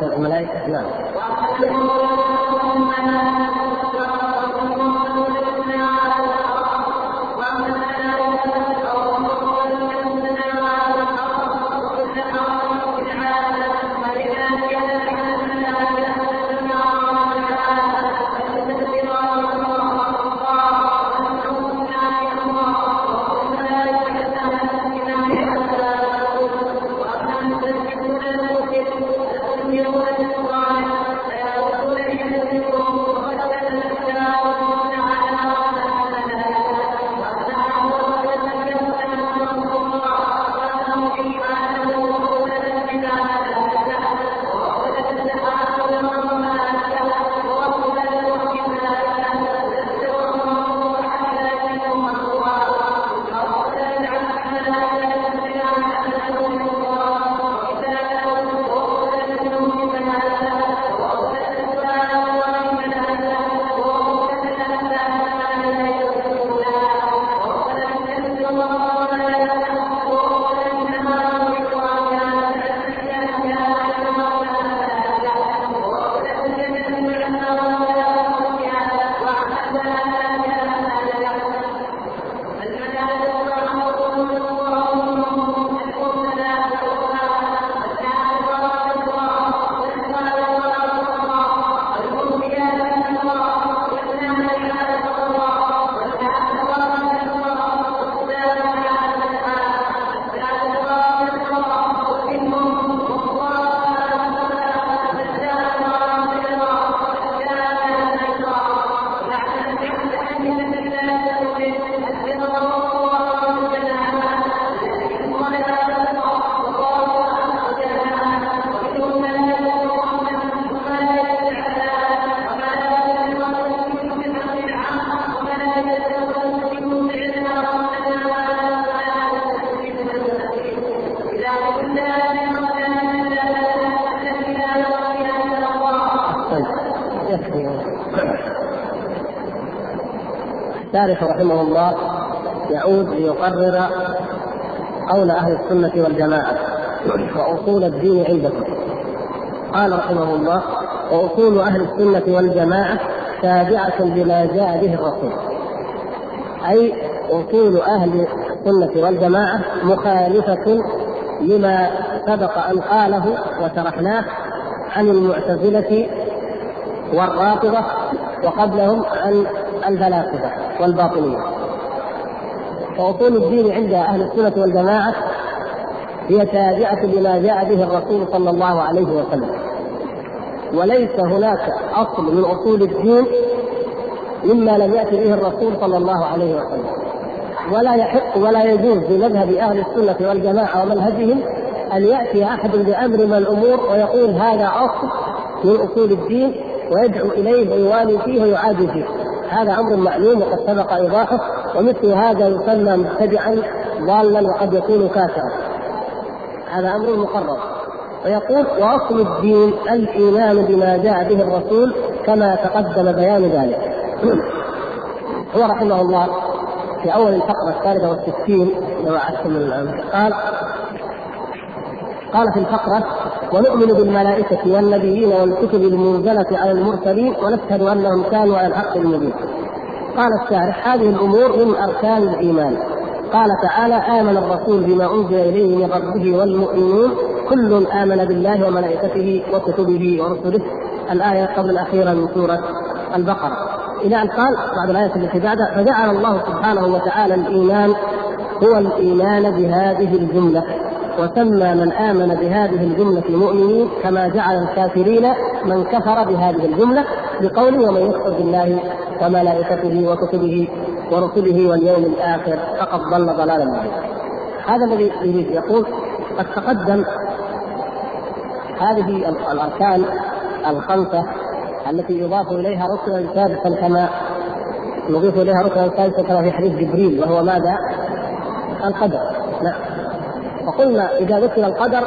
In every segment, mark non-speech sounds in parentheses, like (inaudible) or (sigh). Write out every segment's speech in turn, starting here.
نعم. نعم الشارح رحمه الله يعود ليقرر قول أهل السنة والجماعة وأصول الدين عندكم. قال رحمه الله وأصول أهل السنة والجماعة تابعة لما جاء به الرسول. أي أصول أهل السنة والجماعة مخالفة لما سبق أن قاله وشرحناه عن المعتزلة والرافضة وقبلهم عن الفلاسفه والباطنية. فأصول الدين عند أهل السنة والجماعة هي تابعة لما جاء به الرسول صلى الله عليه وسلم. وليس هناك أصل من أصول الدين مما لم يأتي به الرسول صلى الله عليه وسلم. ولا يحق ولا يجوز بمذهب أهل السنة والجماعة ومنهجهم أن يأتي أحد بأمر من الأمور ويقول هذا أصل من أصول الدين ويدعو إليه ويوالي فيه ويعادي فيه. هذا أمر معلوم وقد سبق إيضاحه ومثل هذا يسمى مبتدعا ضالا وقد يكون كافرا. هذا أمر مقرر. ويقول وأصل الدين الإيمان بما جاء به الرسول كما تقدم بيان ذلك. (clears throat) هو رحمه الله في أول الفقرة الثالثة والستين لو عدتم قال قال في الفقرة ونؤمن بالملائكة والنبيين والكتب المنزلة على المرسلين ونشهد أنهم كانوا على الحق المبين. قال الشارح هذه الأمور من أركان الإيمان. قال تعالى آمن الرسول بما أنزل إليه من ربه والمؤمنون كل آمن بالله وملائكته وكتبه ورسله الآية قبل الأخيرة من سورة البقرة. إلى أن قال بعد الآية التي بعدها فجعل الله سبحانه وتعالى الإيمان هو الإيمان بهذه الجملة وسمى من آمن بهذه الجملة مؤمنين كما جعل الكافرين من كفر بهذه الجملة بقوله ومن يكفر بالله وملائكته وكتبه ورسله واليوم الآخر فقد ضل ضلالا بعيدا. هذا الذي يريد يقول قد تقدم هذه الأركان الخمسة التي يضاف إليها ركنا سادسا كما نضيف إليها ركنا سادسا كما في حديث جبريل وهو ماذا؟ القدر نعم فقلنا إذا ذكر القدر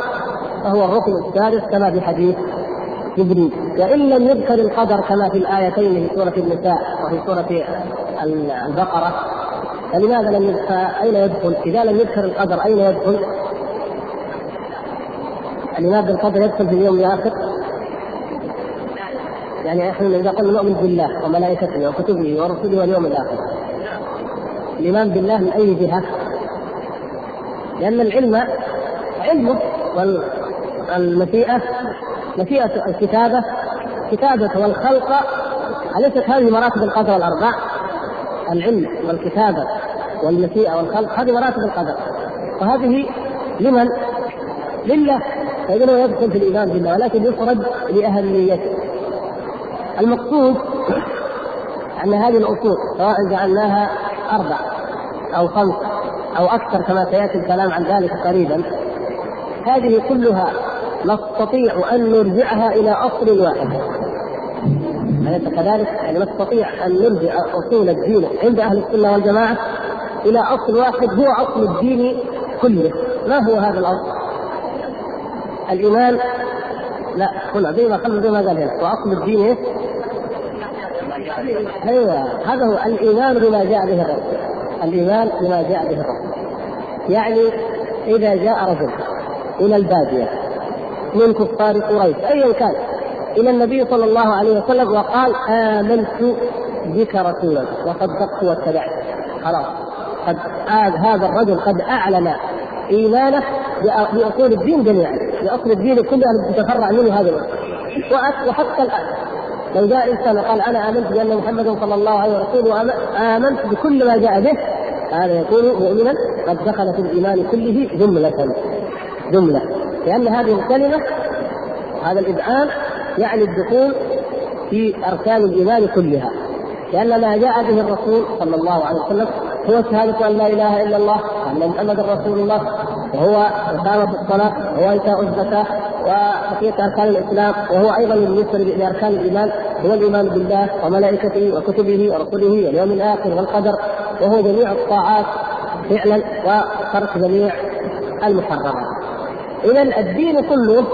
فهو الركن السادس كما في حديث جبريل وإن لم يذكر القدر كما في الآيتين في سورة النساء وفي سورة البقرة فلماذا لم اين يدخل؟ إذا لم يذكر القدر أين يدخل؟ الإيمان بالقدر يدخل في اليوم الآخر يعني إحنا إذا قلنا نؤمن بالله وملائكته وكتبه ورسله واليوم الآخر الإيمان بالله من أي جهة؟ لأن العلم علمه والمشيئة مشيئة الكتابة كتابة والخلق أليست هذه مراتب القدر الأربع؟ العلم والكتابة والمشيئة والخلق هذه مراتب القدر وهذه لمن؟ لله فإذا يدخل في الإيمان بالله ولكن يفرد لأهميته المقصود أن هذه الأصول سواء جعلناها أربع أو خمس أو أكثر كما سيأتي الكلام عن ذلك قريبا هذه كلها نستطيع أن نرجعها إلى أصل واحد أليس كذلك؟ يعني نستطيع أن نرجع أصول الدين عند أهل السنة والجماعة إلى أصل واحد هو أصل الدين كله ما هو هذا الأصل؟ الإيمان لا هنا زي ما خلوا زي ما قال هنا وأصل الدين إيه؟ أيوه هذا هو الإيمان بما جاء به الرسول الإيمان بما جاء به الرسول. يعني إذا جاء رجل إلى البادية من كفار قريش ايا كان إلى النبي صلى الله عليه وسلم وقال آمنت بك رسولا وصدقت واتبعت. خلاص. قد آه هذا الرجل قد أعلن إيمانه بأصول الدين جميعا بأصل الدين كله الذي تفرع منه هذا الوقت وحتى الآن لو جاء إنسان وقال أنا آمنت بأن محمدا صلى الله عليه وسلم وآمنت بكل ما جاء به هذا يكون مؤمنا قد دخل في الإيمان كله جملة. جملة. لأن هذه الكلمة هذا الإذعان يعني الدخول في أركان الإيمان كلها. لأن ما جاء به الرسول صلى الله عليه وسلم هو شهادة أن لا إله إلا الله وأن محمدا رسول الله وهو إقامة الصلاة وهو إيتاء الزكاة وبقية أركان الإسلام وهو أيضا بالنسبة لأركان الإيمان هو الإيمان بالله وملائكته وكتبه ورسله واليوم الآخر والقدر. وهو جميع الطاعات فعلا وترك جميع المحرمات. إذا الدين كله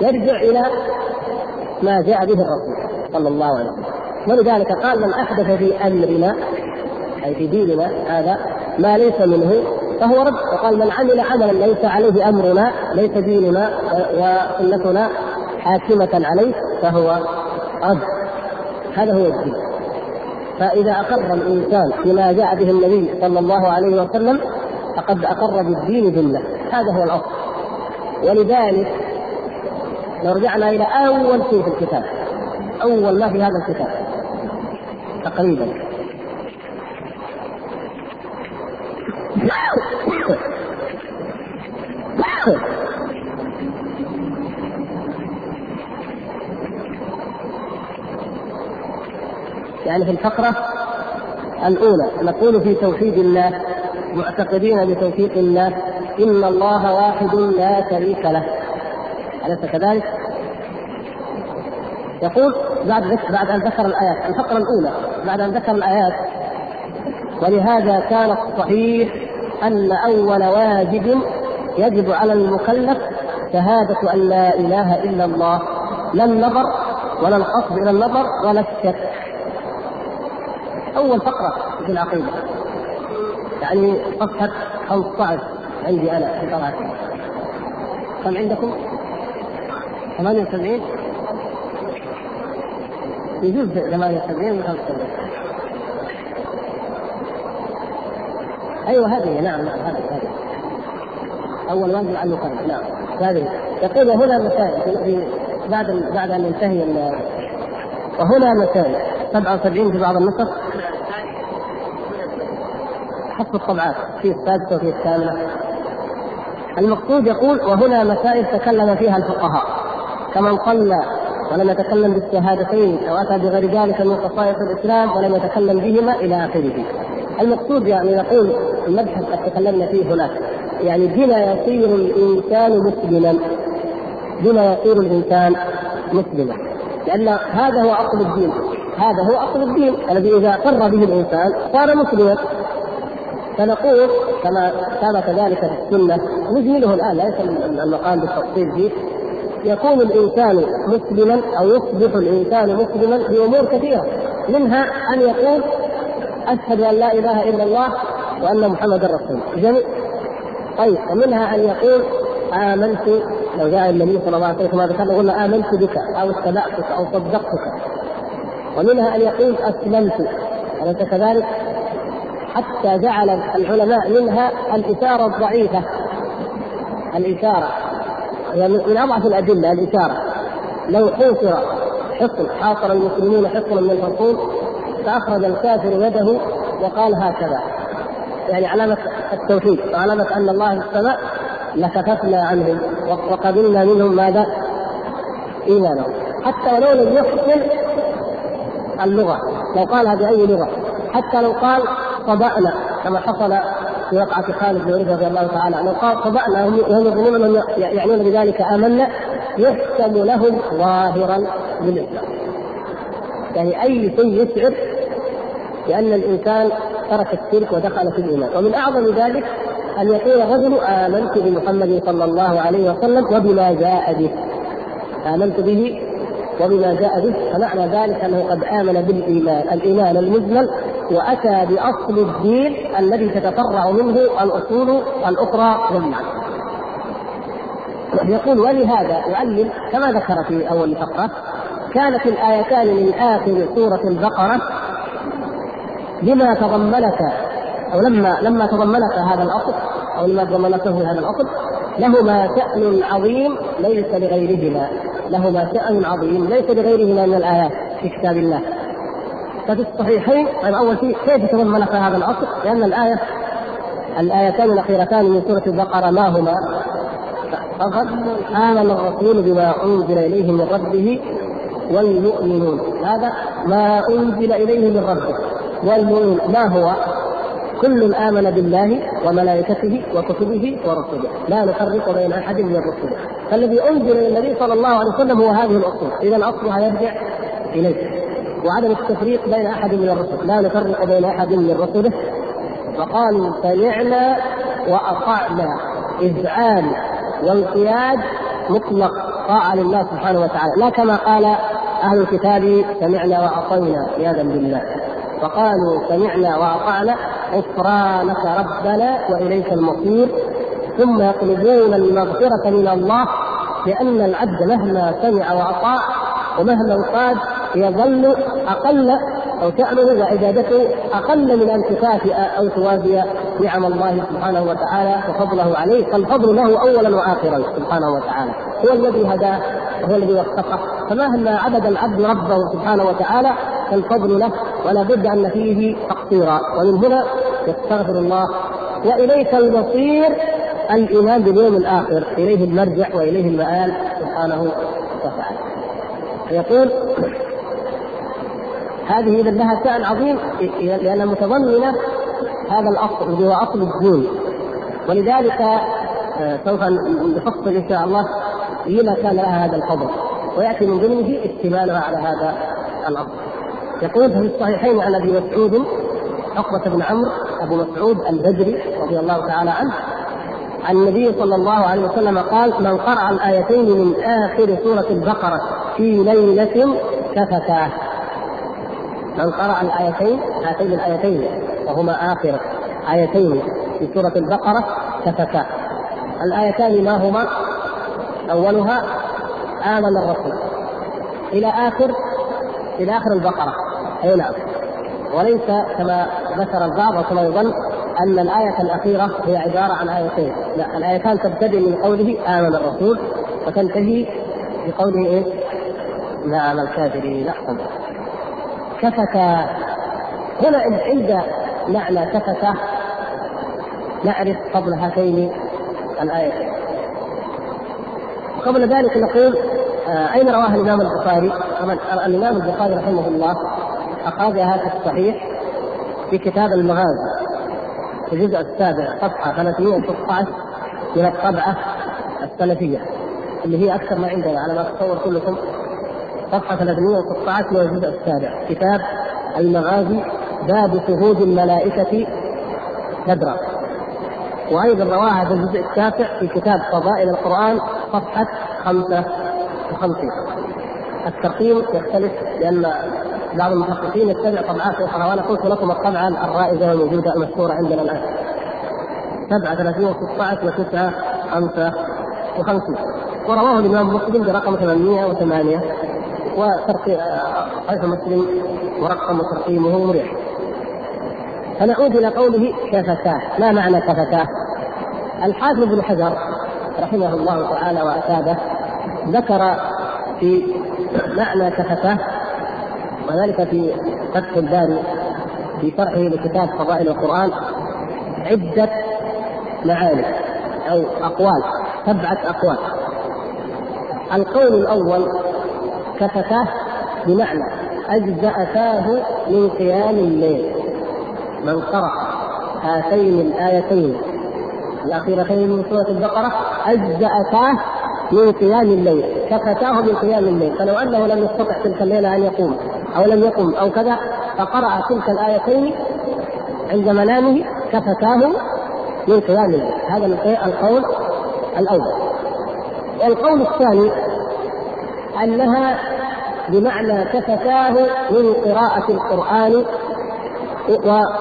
يرجع إلى ما جاء به الرسول صلى الله عليه وسلم. ولذلك قال من أحدث في أمرنا أي في ديننا هذا ما ليس منه فهو رد. وقال من عمل عملا ليس عليه أمرنا ليس ديننا وسنتنا حاكمة عليه فهو رد. هذا هو الدين. فإذا أقر الإنسان بما جاء به النبي صلى الله عليه وسلم فقد أقر بالدين جملة هذا هو الأصل. ولذلك لو رجعنا إلى أول شيء في الكتاب أول ما في هذا الكتاب تقريبا. يعني في الفقرة الأولى نقول في توحيد الله معتقدين بتوفيق الله إن الله واحد لا شريك له أليس كذلك؟ يقول بعد بعد أن ذكر الآيات الفقرة الأولى بعد أن ذكر الآيات ولهذا كان الصحيح أن أول واجب يجب على المكلف شهادة أن لا إله إلا الله لا النظر ولا القصد إلى النظر ولا الشك أول فقرة في العقيدة. يعني صفحة 15 عندي أنا في طلعتي كم عندكم؟ 78 يجوز 78 و 75 أيوه هذه نعم نعم هذه هذه. أول واجب على المقرر نعم. هذه. يقول هنا مسائل في بعد بعد أن ينتهي وهنا مسائل. 77 في بعض النسخ. حسب الطبعات في السادسة وفي الثامنة. المقصود يقول وهنا مسائل تكلم فيها الفقهاء. كمن صلى ولم يتكلم بالشهادتين أو أتى بغير ذلك من خصائص الإسلام ولم يتكلم بهما إلى آخره. المقصود يعني نقول المبحث قد تكلمنا فيه هناك يعني بما يصير الإنسان مسلما. بما يصير الإنسان مسلما. لأن هذا هو أصل الدين. هذا هو أصل الدين الذي إذا اقر به الإنسان صار مسلما. فنقول كما ثبت ذلك في السنة نجمله الآن ليس المقام بالتفصيل فيه. يكون الإنسان مسلما أو يصبح الإنسان مسلما بأمور كثيرة منها أن يقول أشهد أن لا إله إلا الله وأن محمدا رسول جميع طيب ومنها أن يقول آمنت لو جاء النبي صلى الله عليه وسلم ذكرنا قلنا آمنت بك أو اتبعتك أو صدقتك. ومنها أن يقول أسلمت. أليس كذلك؟ حتى جعل العلماء منها الإشارة الضعيفة. الإشارة. يعني من أضعف الأدلة الإشارة. لو حوصر حصن حاصر المسلمين حصنا من الحصون فأخرج الكافر يده وقال هكذا. يعني علامة التوحيد وعلامة أن الله السماء لكففنا عنهم وقبلنا منهم ماذا؟ إيمانهم حتى ولو لم يحسن اللغة. لو قالها بأي لغة. حتى لو قال صبأنا كما حصل في وقعة خالد بن رضي الله تعالى عنه قال صبأنا هم يظنون انهم يعنون بذلك آمنا يحسب لهم ظاهرا بالإسلام. يعني أي شيء يشعر بأن الإنسان ترك الشرك ودخل في الإيمان، ومن أعظم ذلك أن يقول الرجل آمنت بمحمد صلى الله عليه وسلم وبما جاء به. آمنت به وبما جاء به فمعنى ذلك أنه قد آمن بالإيمان، الإيمان المجمل وأتى بأصل الدين الذي تتفرع منه الأصول الأخرى جميعا. يقول ولهذا يعلم كما ذكر في أول فقرة كانت الآيتان من آخر سورة البقرة لما تضمنت أو لما لما تضمنت هذا الأصل أو لما تضمنته هذا الأصل لهما شأن عظيم ليس لغيرهما لهما شأن عظيم ليس لغيرهما من الآيات في كتاب الله ففي الصحيحين. طيب أول شيء كيف تضمنت هذا الأصل؟ لأن الآية الآيتان الأخيرتان من سورة البقرة ما هما؟ فقد آمن الرسول بما أنزل إليه من ربه والمؤمنون. هذا ما أنزل إليه من ربه والمؤمنون. ما هو؟ كل آمن بالله وملائكته وكتبه ورسله. لا نفرق بين أحد من الرسل. فالذي أنزل إلى النبي صلى الله عليه وسلم هو هذه الأصول. إذا أصلها يرجع إليه وعدم التفريق بين أحد من الرسل لا نفرق بين أحد من رسله. فقالوا سمعنا وأطعنا. إذعان وانقياد مطلق طاعة لله سبحانه وتعالى. لا كما قال أهل الكتاب سمعنا وعصينا عياذا بالله. وقالوا سمعنا وأطعنا غفرانك ربنا وإليك المصير. ثم يطلبون المغفرة من الله لأن العبد مهما سمع وأطاع ومهما انقاد يظل أقل أو شأنه وعبادته أقل من أن تكافئ أو توازي نعم الله سبحانه وتعالى وفضله عليه. فالفضل له أولا وآخرا سبحانه وتعالى. هو الذي هداه وهو الذي وفقه. فمهما عبد العبد ربه سبحانه وتعالى؟ فالفضل له ولا بد أن فيه تقصيرا. ومن هنا يستغفر الله. وإليك المصير الإيمان باليوم الآخر. إليه المرجع وإليه المآل سبحانه وتعالى. يقول هذه إذا لها شان عظيم لانها متضمنه هذا الأصل اللي هو أصل الدين. ولذلك آه، سوف نفصل إن شاء الله لما كان لها هذا الفضل ويأتي من ضمنه اشتمالها على هذا الأصل. يقول في الصحيحين عن أبي مسعود عقبة بن عمرو أبو مسعود البدري رضي الله تعالى عنه عن النبي صلى الله عليه وسلم قال من قرأ الآيتين من آخر سورة البقرة في ليلة كفتاه من قرأ الآيتين هاتين الآيتين وهما آخر آيتين في سورة البقرة كفتا الآيتان ما هما؟ أولها آمن الرسول. إلى آخر إلى آخر البقرة. أي نعم. وليس كما ذكر البعض وكما يظن أن الآية الأخيرة هي عبارة عن آيتين. لا الآيتان تبتدئ من قوله آمن الرسول وتنتهي بقوله إيه؟ نعم الكافرين. أحسن كفك. هنا عند معنى كفك نعرف فضل هاتين الآيتين. وقبل ذلك نقول آه أين رواه الإمام البخاري؟ طبعا الإمام البخاري رحمه الله أخرجها في الصحيح في كتاب المغازي في الجزء السابع صفحة 316 من الطبعة السلفية اللي هي أكثر ما عندنا على ما تصور كلكم. صفحة 316 من الجزء السابع كتاب المغازي باب شهود الملائكة بدرا وأيضا رواها في الجزء التاسع في كتاب فضائل القرآن صفحة 55 الترقيم يختلف لأن بعض المحققين يتبع طبعات أخرى وأنا قلت لكم الطبعة الرائجه الموجودة المشهورة عندنا الآن. 7 30 16 و 9 55 ورواه الإمام مسلم برقم 808 وترقي صحيح مسلم ورقم ترقيمه مريح. فنعود إلى قوله كفتاه. ما معنى كفتاه؟ الحافظ بن حجر رحمه الله تعالى وأتابه ذكر في معنى كفتاه وذلك في فتح الباري في شرحه لكتاب فضائل القرآن عدة معاني أو أقوال سبعة أقوال. القول الأول كفتاه بمعنى أجزأتاه من قيام الليل. من قرأ هاتين الآيتين الأخيرتين من سورة البقرة أجزأتاه من قيام الليل. كفتاه من قيام الليل. فلو أنه لم يستطع تلك الليلة أن يقوم أو لم يقم أو كذا فقرأ تلك الآيتين عند منامه كفتاه من قيام الليل. هذا القول الأول. والقول الثاني أنها بمعنى كفتاه من قراءة القرآن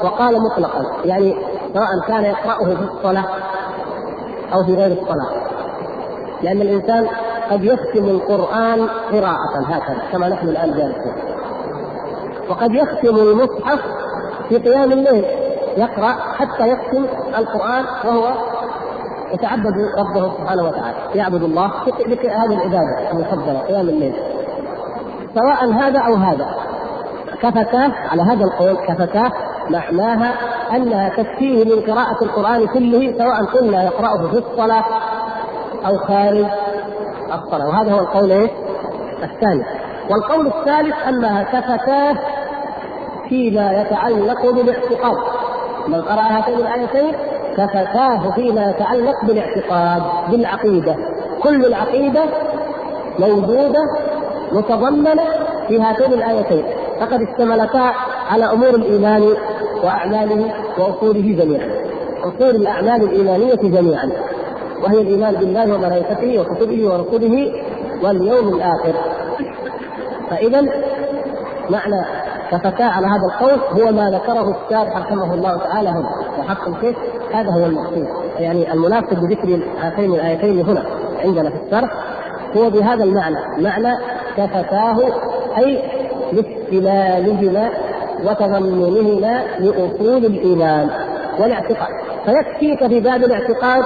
وقال مطلقا. يعني سواء كان يقرأه في الصلاة أو في غير الصلاة. لأن الإنسان قد يختم القرآن قراءة هكذا كما نحن الآن جالسين. وقد يختم المصحف في قيام الليل يقرأ حتى يختم القرآن وهو يتعبد ربه سبحانه وتعالى يعبد الله هذه العبادة المفضلة قيام الليل. سواء هذا أو هذا. كفتاه على هذا القول كفتاه معناها انها تكفيه من قراءة القرآن كله سواء كنا يقرأه في الصلاة أو خارج الصلاة. وهذا هو القول إيه؟ الثاني. والقول الثالث انها كفتاه فيما يتعلق بالاعتقاد. من قرأ هاتين الآيتين كفتاه فيما يتعلق بالاعتقاد بالعقيدة. كل العقيدة موجودة متضمنة في هاتين الآيتين. فقد اشتملتا على أمور الإيمان وأعماله وأصوله جميعا. أصول الأعمال الإيمانية جميعا. وهي الإيمان بالله وملائكته وكتبه ورسله واليوم الآخر. فاذا معنى كفتاة على هذا القول هو ما ذكره الشارح رحمه الله تعالى هنا. وحق الشيخ هذا هو المقصود. يعني المناسب بذكر هاتين الآيتين هنا عندنا في الشرح. هو بهذا المعنى. معنى كفتاه أي لاستلالهما وتضمنهما لأصول الإيمان والاعتقاد. فيكفيك في باب الاعتقاد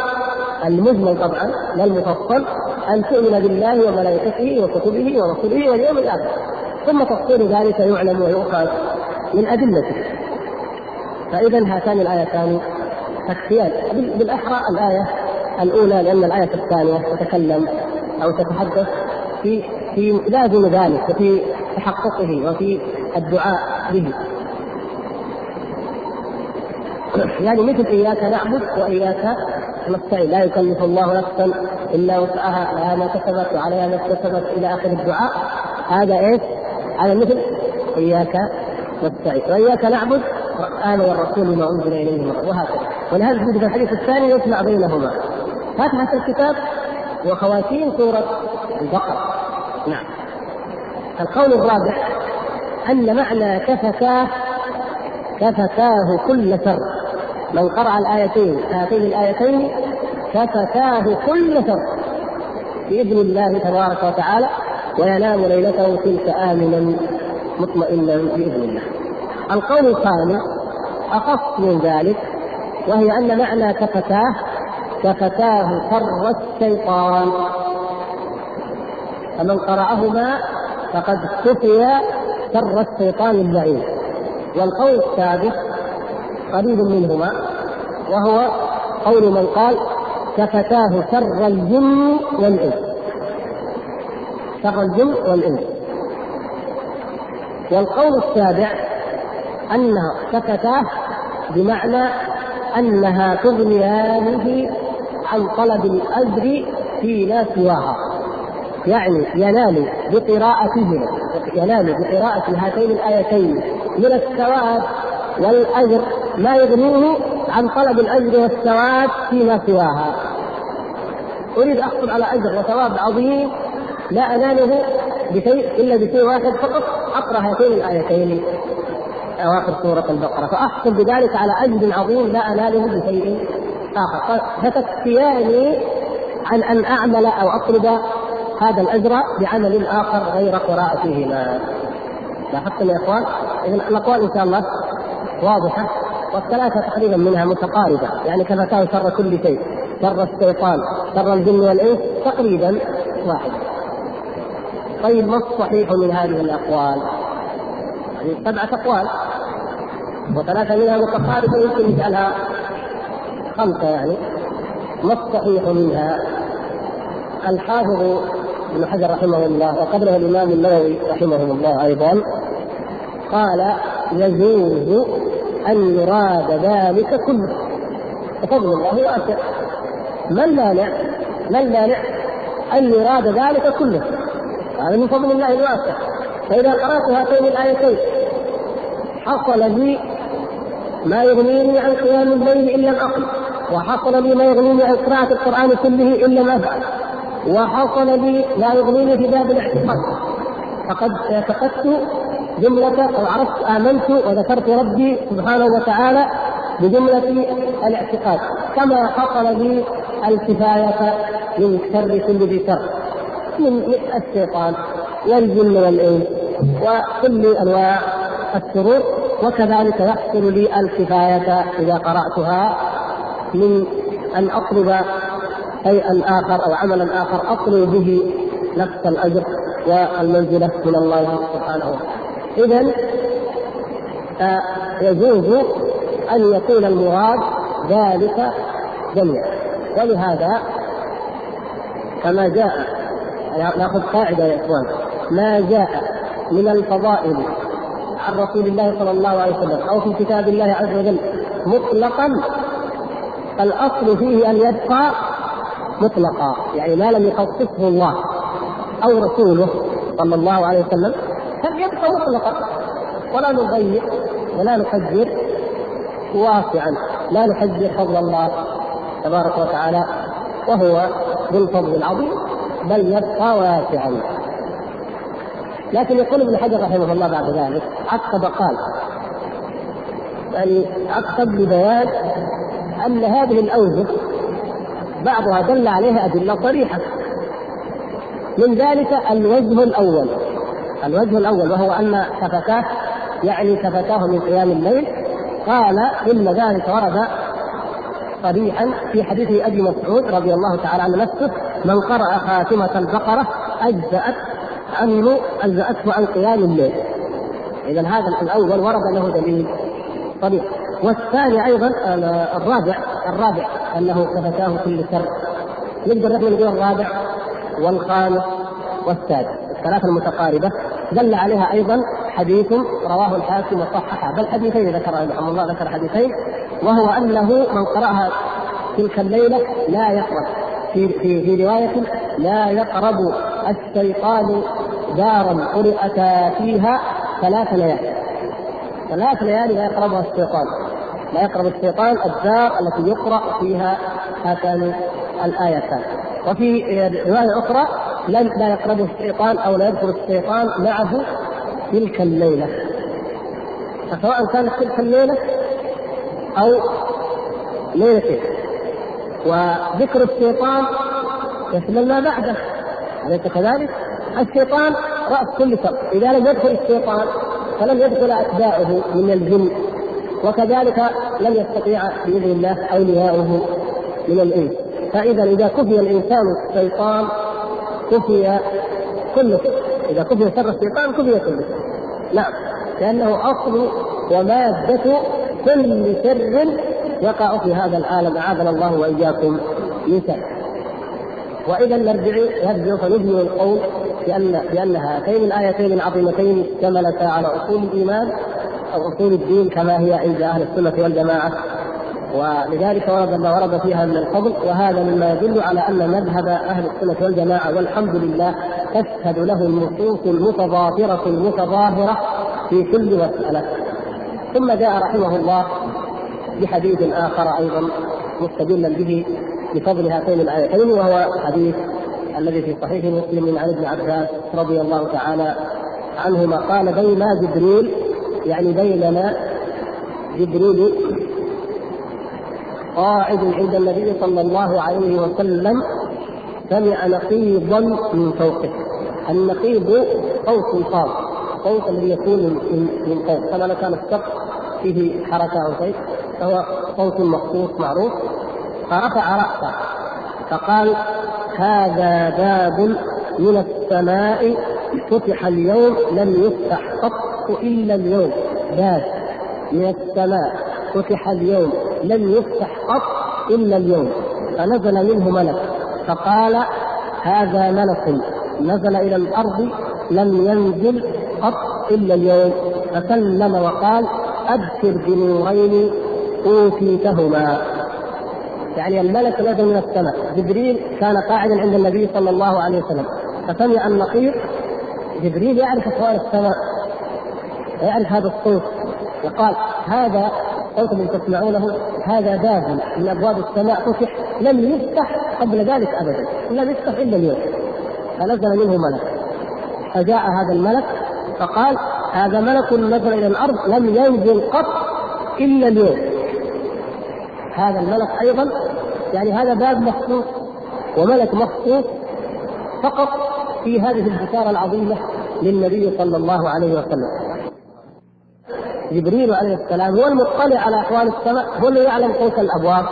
المجمل طبعا لا المفصل أن تؤمن بالله وملائكته وكتبه ورسله واليوم الآخر. ثم تفصيل ذلك يعلم ويؤخذ من أدلته. فاذا هاتان الآيتان تكفيان. بالأحرى الآية الأولى لأن الآية الثانية تتكلم أو تتحدث في في لازم ذلك وفي تحققه وفي الدعاء به. يعني مثل إياك نعبد وإياك نستعين. لا يكلف الله نفسا إلا وسعها لها ما كسبت وعليها ما اكتسبت إلى آخر الدعاء. هذا إيش؟ هذا مثل إياك نستعين. وإياك نعبد امن الرسول بما أنزل إليه وهكذا. ولهذا في الحديث الثاني يجمع بينهما. فاتحة الكتاب وخواتيم سورة البقرة. نعم. القول الرابع أن معنى كفتاه كفتاه كل شر من قرأ الآيتين هاتين الآيتين كفتاه كل شر بإذن الله تبارك وتعالى وينام ليلته تلك آمنا مطمئنا بإذن الله. القول الخامس أخص من ذلك وهي أن معنى كفتاه كفتاه شر الشيطان. فمن قرأهما فقد كفي شر الشيطان اللعين والقول السادس قريب منهما وهو قول من قال كفتاه شر الجن والإنس. شر الجن والإنس. والقول السابع أنها كفتاه بمعنى أنها تغنيانه عن طلب الأجر فيما سواها. يعني ينال بقراءتهما ينال بقراءة هاتين الآيتين من الثواب والأجر ما يغنيه عن طلب الأجر والثواب فيما سواها. أريد أحصل على أجر وثواب عظيم لا أناله بشيء إلا بشيء واحد فقط أقرأ هاتين الآيتين. أواخر سورة البقرة. فأحصل بذلك على أجر عظيم لا أناله بشيء آخر. فتكفياني عن ان اعمل أو اطلب هذا الأجر بعمل آخر غير قراءتهما. لاحظتم يا إخوان؟ اذا الاقوال إن شاء الله واضحة والثلاثة تقريبا منها متقاربة يعني كما كان شر كل شيء شر الشيطان شر الجن والإنس تقريبا واحد. طيب ما الصحيح من هذه الأقوال؟ يعني سبعة أقوال وثلاثة منها متقاربة يمكن نجعلها خمسة يعني ما الصحيح منها؟ الحافظ ابن حجر رحمه الله وقبله الإمام النووي رحمه الله أيضا قال يجوز أن يراد ذلك كله. وفضل الله واسع. ما المانع؟ ما المانع أن يراد ذلك كله؟ هذا من فضل الله الواسع. فإذا قرأت هاتين الآيتين حصل لي ما يغنيني عن قيام الليل إلا الاصل وحصل لي ما يغنيني عن قراءة القرآن كله إلا ما فعل. وحصل لي ما يغنيني في باب الاعتقاد. فقد اعتقدت جملة أو عرفت آمنت وذكرت ربي سبحانه وتعالى بجملة الاعتقاد. كما حصل لي الكفاية من شر كل ذي شر. من الشيطان والجن والإنس وكل أنواع الشرور وكذلك يحصل لي الكفاية إذا قرأتها من أن أطلب شيئا آخر أو عملا آخر أطلب به نفس الأجر والمنزلة من الله سبحانه وتعالى. إذا يجوز أن يكون المراد ذلك جميعا. ولهذا كما جاء نأخذ قاعدة يا إخوان ما جاء من الفضائل عن رسول الله صلى الله عليه وسلم أو في كتاب الله عز وجل مطلقا فالأصل فيه أن يبقى مطلقا يعني ما لم يخصصه الله أو رسوله صلى الله عليه وسلم فليبقى مطلقا. ولا نضيق ولا نحذر واسعا لا نحذر فضل الله تبارك وتعالى وهو ذو الفضل العظيم بل يبقى واسعا. لكن يقول ابن حجر رحمه الله بعد ذلك عقب قال يعني عقب ببيان أن هذه الأوجه بعضها دل عليها أدلة صريحة. من ذلك الوجه الأول. الوجه الأول وهو أن شفتاه يعني شفتاه من قيام الليل قال إن ذلك ورد صريحا في حديث أبي مسعود رضي الله تعالى عنه نفسه من قرأ خاتمة البقرة أجزأت عنه أجزأته عن قيام الليل. إذا هذا الأول ورد له دليل صريح. والثاني أيضا الرابع الرابع أنه كفتاه كل شر. نقدر نحن نقول الرابع والخامس والسادس. الثلاثة المتقاربة. دل عليها أيضا حديث رواه الحاكم وصححه. بل حديثين ذكر رحمه الله ذكر حديثين. وهو أنه من قرأها تلك الليلة لا يقرب. في في في رواية لا يقرب الشيطان دارا قرأتا فيها ثلاث ليالي ثلاث ليالي لا يقربها الشيطان. لا يقرب الشيطان الدار التي يقرأ فيها هاتان الآيتان. وفي رواية أخرى لا يقربه الشيطان أو لا يدخل الشيطان معه تلك الليلة. فسواء كانت تلك الليلة أو ليلتين. وذكر الشيطان يشمل ما بعده. أليس كذلك؟ الشيطان رأس كل شر، إذا لم يدخل الشيطان فلم يدخل أتباعه من الجن. وكذلك لن يستطيع بإذن الله أولياؤه من الإنس. فإذا إذا كفي الإنسان الشيطان كفي كل شيء. إذا كفي شر الشيطان كفي كل شيء. نعم. لأنه أصل ومادة كل شر يقع في هذا العالم أعاذنا الله وإياكم من شر. وإذا نرجع نرجع فنجمل القول بأن بأن هاتين الآيتين العظيمتين اشتملتا على أصول الإيمان اصول الدين كما هي عند أهل السنة والجماعة. ولذلك ورد ما ورد فيها من الفضل وهذا مما يدل على أن مذهب أهل السنة والجماعة والحمد لله تشهد له النصوص المتضافرة المتظاهرة في كل مسألة. ثم جاء رحمه الله بحديث آخر أيضا مستدلا به بفضل هاتين الآيتين وهو حديث الذي في صحيح مسلم عن ابن عباس رضي الله تعالى عنهما قال بينا جبريل يعني بينما جبريل قاعد عند النبي صلى الله عليه وسلم سمع نقيضا من فوقه. النقيض صوت صاد صوت الذي يكون من فوق. كما لو كان السقف فيه حركة أو شيء فهو صوت مخصوص معروف. فرفع رأسه فقال هذا باب من السماء فتح اليوم لم يفتح قط إلا اليوم. باب. من السماء فتح اليوم. لم يفتح قط إلا اليوم. فنزل منه ملك. فقال هذا ملك نزل إلى الأرض لم ينزل قط إلا اليوم. فسلم وقال أبشر بنورين أوتيتهما. يعني الملك نزل من السماء. جبريل كان قاعدا عند النبي صلى الله عليه وسلم. فسمع النقيض جبريل يعرف احوال السماء. ويعرف هذا الصوت وقال هذا صوت الذي تسمعونه هذا باب من أبواب السماء فتح لم يفتح قبل ذلك ابدا لم يفتح إلا اليوم. فنزل منه ملك. فجاء هذا الملك فقال هذا ملك نزل إلى الأرض لم ينزل قط إلا اليوم. هذا الملك أيضا يعني هذا باب مخصوص وملك مخصوص فقط في هذه البشاره العظيمة للنبي صلى الله عليه وسلم. جبريل عليه السلام هو المطلع على أحوال السماء هو اللي يعلم قوس الأبواب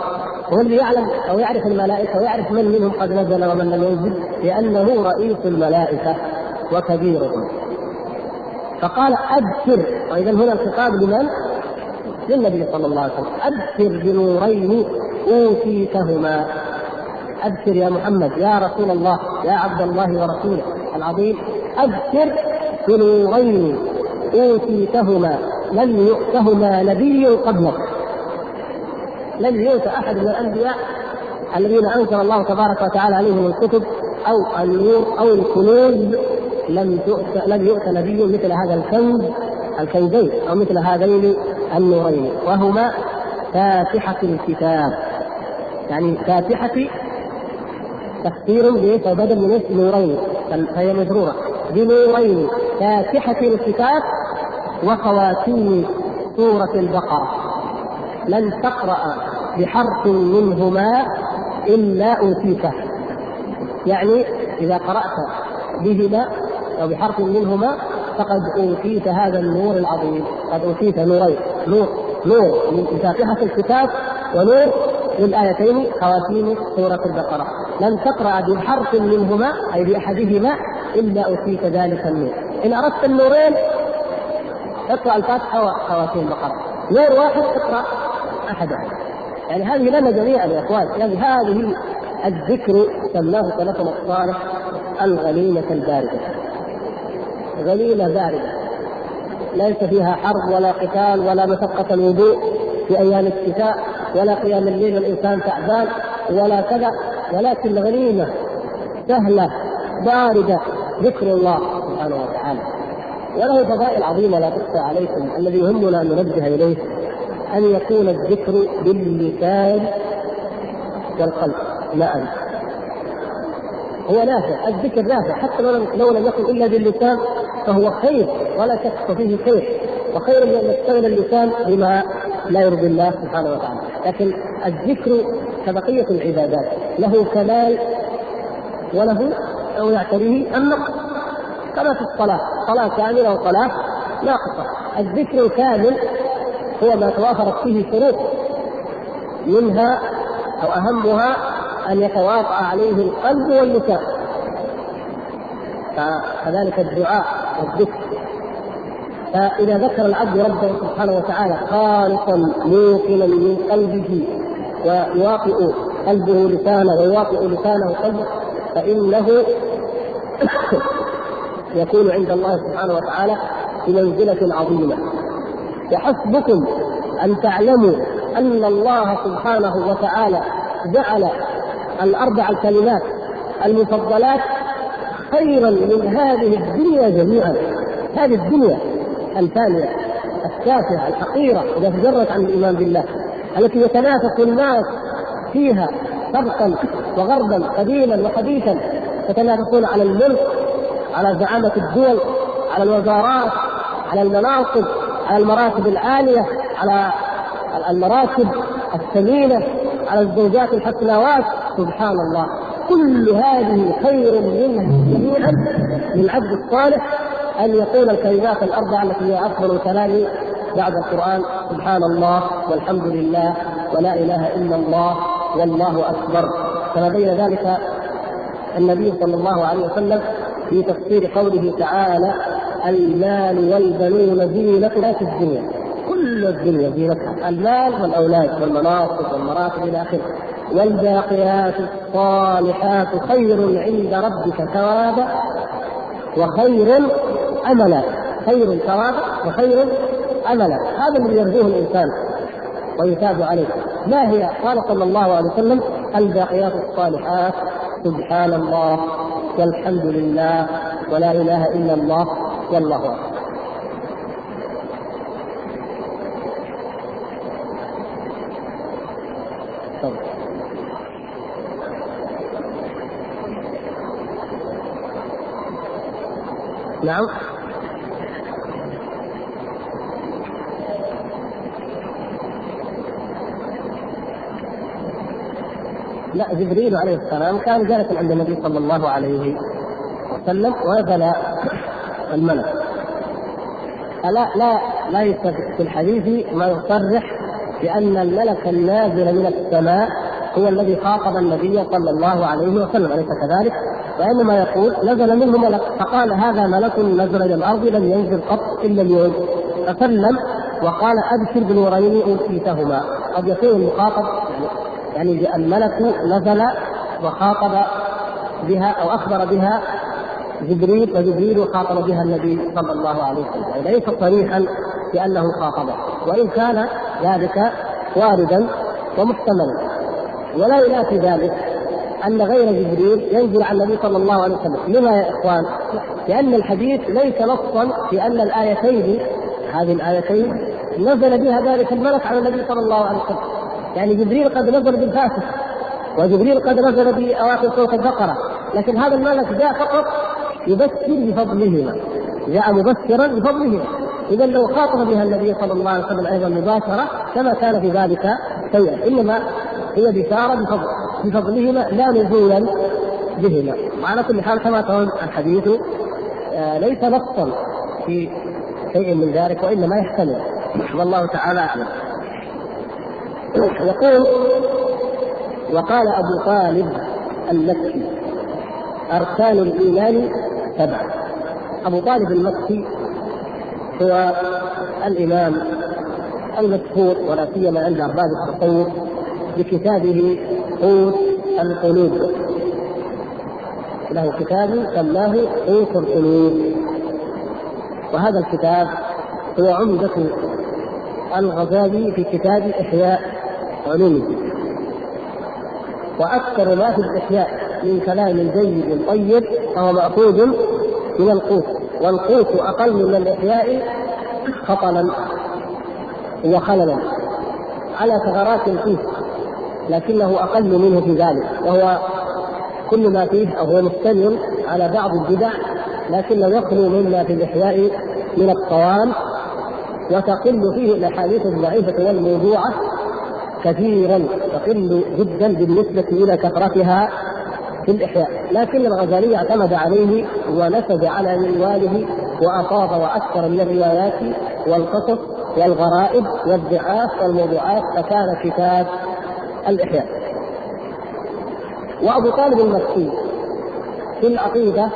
هو اللي يعلم أو يعرف الملائكة ويعرف من منهم قد نزل ومن لم ينزل لأنه رئيس الملائكة وكبيرهم فقال أبشر واذا هنا الخطاب لمن؟ للنبي صلى الله عليه وسلم. أبشر بنورين أوتيتهما. أبشر يا محمد يا رسول الله يا عبد الله ورسوله العظيم. أبشر بنورين أوتيتهما. لم يؤتهما نبي قبلك لم يؤت أحد من الأنبياء الذين أنزل الله تبارك وتعالى عليهم الكتب أو النور أو الكنوز لم تؤت لم يؤت نبي مثل هذا الكنز الكنزين أو مثل هذين النورين وهما فاتحة الكتاب. يعني فاتحة تفسير بايش بدل من نورين. فهي مجرورة. بنورين. فاتحة الكتاب وخواتيم سورة البقرة. لن تقرأ بحرف منهما إلا أوتيته. يعني إذا قرأت بهما أو بحرف منهما فقد أوتيت هذا النور العظيم. قد أوتيت نورين. نور. نور من فاتحة الكتاب ونور للآيتين خواتيم سورة البقرة. لن تقرأ بحرف منهما أي بأحدهما إلا أوتيت ذلك النور. إن أردت النورين اقرأ الفاتحة وخواتيم البقرة نور واحد اقرأ أحدها يعني هذه لنا جميعا يا إخوان. يعني هذه الذكر سماه سلفنا الصالح الغليلة الباردة. غليلة باردة. ليس فيها حرب ولا قتال ولا مشقة الوضوء في أيام الشتاء ولا قيام الليل والإنسان تعبان ولا كذا. ولكن غنيمة سهلة باردة. ذكر الله سبحانه وتعالى. وله فضائل عظيمة لا تخفى عليكم الذي يهمنا أن ننبه إليه أن يكون الذكر باللسان والقلب معا هو نافع الذكر نافع حتى لو لم يكن إلا باللسان فهو خير ولا شك فيه خير. وخير من أن يشتغل اللسان بما لا يرضي الله سبحانه وتعالى. لكن الذكر كبقية العبادات له كمال وله أو يعتريه النقص. كما في الصلاة. صلاة كاملة وصلاة ناقصة. الذكر الكامل هو ما توافرت فيه شروط منها أو أهمها أن يتواطأ عليه القلب واللسان فكذلك الدعاء والذكر. فإذا ذكر العبد ربه سبحانه وتعالى خالصا موقنا من قلبه ويواطئ قلبه لسانه ويواطئ لسانه قلبه فإنه يكون عند الله سبحانه وتعالى بمنزلة عظيمة. وحسبكم أن تعلموا أن الله سبحانه وتعالى جعل الأربع الكلمات المفضلات خيرا من هذه الدنيا جميعا. هذه الدنيا الفانية التافهة الحقيرة إذا تجرت عن الإيمان بالله التي يتنافس الناس فيها شرقا وغربا قديما وحديثا يتنافسون على الملك على زعامة الدول على الوزارات على المناصب على المراتب العالية على المراكب الثمينة على الزوجات الحسناوات. سبحان الله. كل هذه خير منها جميعا للعبد الصالح أن يقول الكلمات الأربعة التي هي أفضل كلام بعد القرآن. سبحان الله والحمد لله ولا إله إلا الله والله أكبر. كما بين ذلك النبي صلى الله عليه وسلم في تفسير قوله تعالى المال والبنون زينة في الدنيا. كل الدنيا زينتها. المال والأولاد والمناصب والمراتب إلى آخره. والباقيات الصالحات خير عند ربك ثوابا وخير أملا. خير ثوابا وخير أملا. هذا الذي يرجوه الإنسان ويتاب عليه. ما هي؟ قال صلى الله عليه وسلم الباقيات الصالحات. سبحان الله. والحمد لله ولا إله إلا الله والله أكبر. نعم. لا جبريل عليه السلام كان جالسا عند النبي صلى الله عليه وسلم ونزل الملك. ألا لا لا في الحديث ما يصرح بأن الملك النازل من السماء هو الذي خاطب النبي صلى الله عليه وسلم أليس كذلك؟ وإنما يقول نزل منه ملك فقال هذا ملك نزل إلى الأرض لم ينزل قط إلا اليوم. فسلم وقال أبشر بنورين أوتيتهما. قد يكون المخاطب يعني الملك نزل وخاطب بها أو أخبر بها جبريل وجبريل خاطب بها النبي صلى الله عليه وسلم يعني ليس صريحا بأنه خاطبه وإن كان ذلك واردا ومحتملا ولا ينافي ذلك أن غير جبريل ينزل على النبي صلى الله عليه وسلم، لما يا إخوان؟ لأن الحديث ليس نصا في أن الآيتين هذه الآيتين نزل بها ذلك الملك على النبي صلى الله عليه وسلم. يعني جبريل قد نزل بالفاتح وجبريل قد نزل بأواخر سورة البقرة، لكن هذا الملك جاء فقط يبشر بفضلهما. جاء مبشرا بفضلهما. اذا لو خاطب بها النبي صلى الله عليه وسلم أيضا مباشرة كما كان في ذلك شيئا، إنما هي بشارة بفضل بفضلهما لا نزولا بهما وعلى كل حال كما ترون الحديث آه، ليس نصا في شيء من ذلك وإنما يحتمل والله تعالى أعلم يقول وقال أبو طالب المكي أركان الإيمان سبعه أبو طالب المكي هو الإمام المشهور ولا سيما عند أرباب التصوف بكتابه قوت القلوب. له كتاب سماه قوت القلوب. وهذا الكتاب هو عمدة الغزالي في كتاب إحياء. علوم الدين وأكثر ما في الإحياء من كلام جيد طيب فهو مأخوذ من القوت والقوت أقل من الإحياء خطلا وخللا على ثغرات فيه لكنه أقل منه في ذلك وهو كل ما فيه أو هو مشتمل على بعض البدع لكنه يخلو مما في الإحياء من الطوال وتقل فيه الأحاديث الضعيفة والموضوعة كثيرا تقل جدا بالنسبة إلى كثرتها في الإحياء. لكن الغزالي اعتمد عليه ونسب على منواله وأصاب وأكثر من الروايات والقصص والغرائب والضعاف والموضوعات فكان كتاب الإحياء. وأبو طالب المكي في العقيدة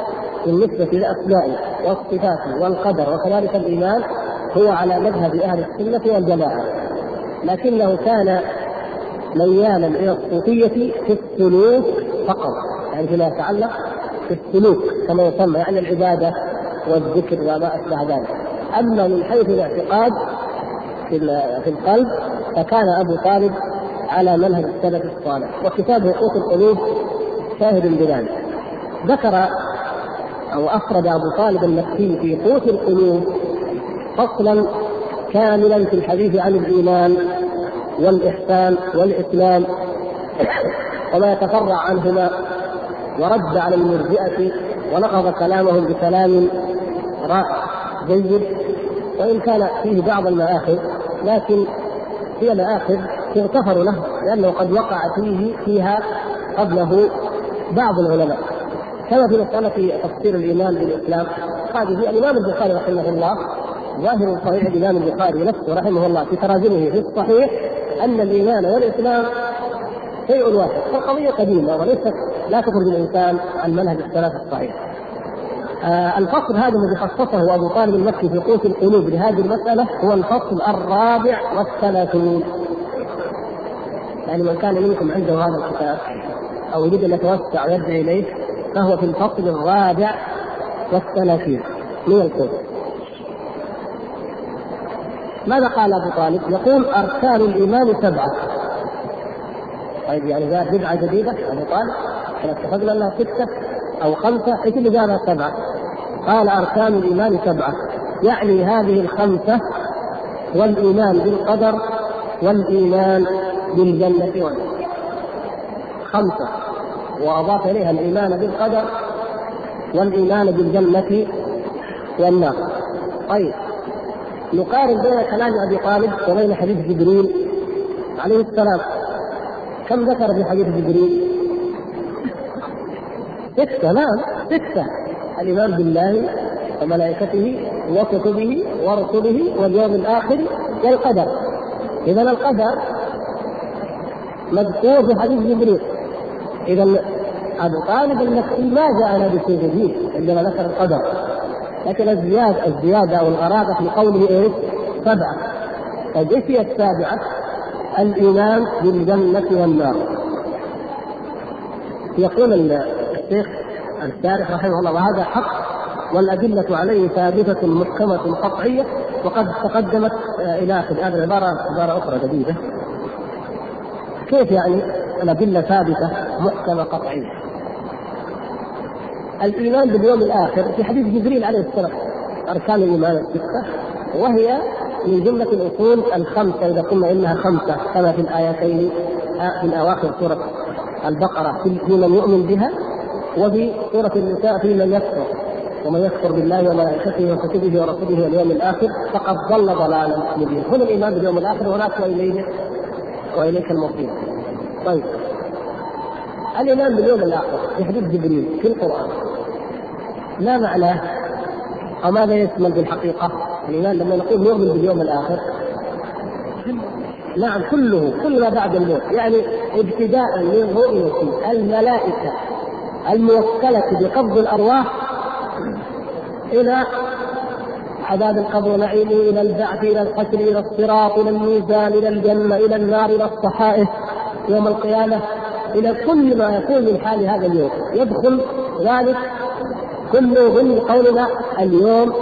بالنسبة للأسماء والصفات والقدر وكذلك الإيمان هو على مذهب أهل السنة والجماعة لكنه كان ميالا إلى الصوفية في السلوك فقط يعني فيما يتعلق بالسلوك كما يسمى يعني العبادة والذكر وما أشبه ذلك. أما من حيث الاعتقاد في القلب فكان أبو طالب على منهج السلف الصالح وكتابه قوت القلوب شاهد بذلك. ذكر أو افرد أبو طالب المكي في قوت القلوب فصلا كاملا في الحديث عن الإيمان والإحسان والإسلام وما يتفرع عنهما ورد على المرجئة ونقض كلامهم بكلام رائع جيد وإن كان فيه بعض المآخذ لكن هي مآخذ يغتفر له لأنه قد وقع فيه فيها قبله بعض العلماء. كما في مسألة تفسير الإيمان بالإسلام هذه الإمام البخاري رحمه الله ظاهر صحيح الإمام البخاري نفسه رحمه الله في تراجمه في الصحيح أن الإيمان والإسلام شيء واحد فالقضية قديمة وليست لا تخرج الإنسان عن منهج السلف الصحيح. آه الفصل هذا الذي خصصه أبو طالب المكي في قوت القلوب لهذه المسألة هو الفصل الرابع والثلاثون. يعني من كان منكم عنده هذا الكتاب أو يريد أن يتوسع ويرجع إليه فهو في الفصل الرابع والثلاثين من الكتب ماذا قال أبو طالب؟ يقول أركان الإيمان سبعة. طيب يعني زاد بدعة جديدة أبو طالب إحنا اتفقنا أنها ستة أو خمسة إيش اللي زادها سبعة؟ قال أركان الإيمان سبعة. يعني هذه الخمسة والإيمان بالقدر والإيمان بالجنة. والنار خمسة. وأضاف إليها الإيمان بالقدر والإيمان بالجنة والنار. طيب. نقارن بين كلام أبي طالب وبين حديث جبريل عليه السلام. كم ذكر في حديث جبريل؟ ستة نعم ستة. الإيمان بالله وملائكته وكتبه ورسله واليوم الآخر والقدر. إذا القدر مذكور في حديث جبريل. إذا أبو طالب المكي ما جاءنا بشيء جديد عندما ذكر القدر. لكن الزيادة الزيادة أو الغرابة في قوله إيش؟ سبعة. طيب إيش هي السابعة؟ الإيمان بالجنة والنار. يقول الشيخ الشارح رحمه الله وهذا حق والأدلة عليه ثابتة محكمة قطعية وقد تقدمت إلى آخر. هذه العبارة عبارة أخرى جديدة. كيف يعني الأدلة ثابتة محكمة قطعية؟ الإيمان باليوم الآخر في حديث جبريل عليه السلام أركان الإيمان الستة وهي من جملة الأصول الخمسة إذا قلنا إنها خمسة كما في الآيتين في أواخر سورة البقرة في من يؤمن بها وفي سورة النساء في من يكفر ومن يكفر بالله وملائكته وكتبه ورسله واليوم الآخر فقد ضل ضلالا مبينا. هنا الإيمان باليوم الآخر هناك وإليه وإليك المصير. طيب. الإيمان باليوم الآخر. في حديث جبريل في القرآن. ما معناه أو ماذا يشمل بالحقيقة؟ الإيمان لما نقول نؤمن باليوم الآخر. نعم كله كل ما بعد الموت. يعني ابتداء من رؤية الملائكة الموكلة بقبض الأرواح إلى عذاب القبر ونعيمه إلى البعث إلى القتل إلى الصراط إلى الميزان إلى الجنة إلى النار إلى الصحائف. يوم القيامة إلى كل ما يكون من حال هذا اليوم. يدخل ذلك كله ضمن قولنا اليوم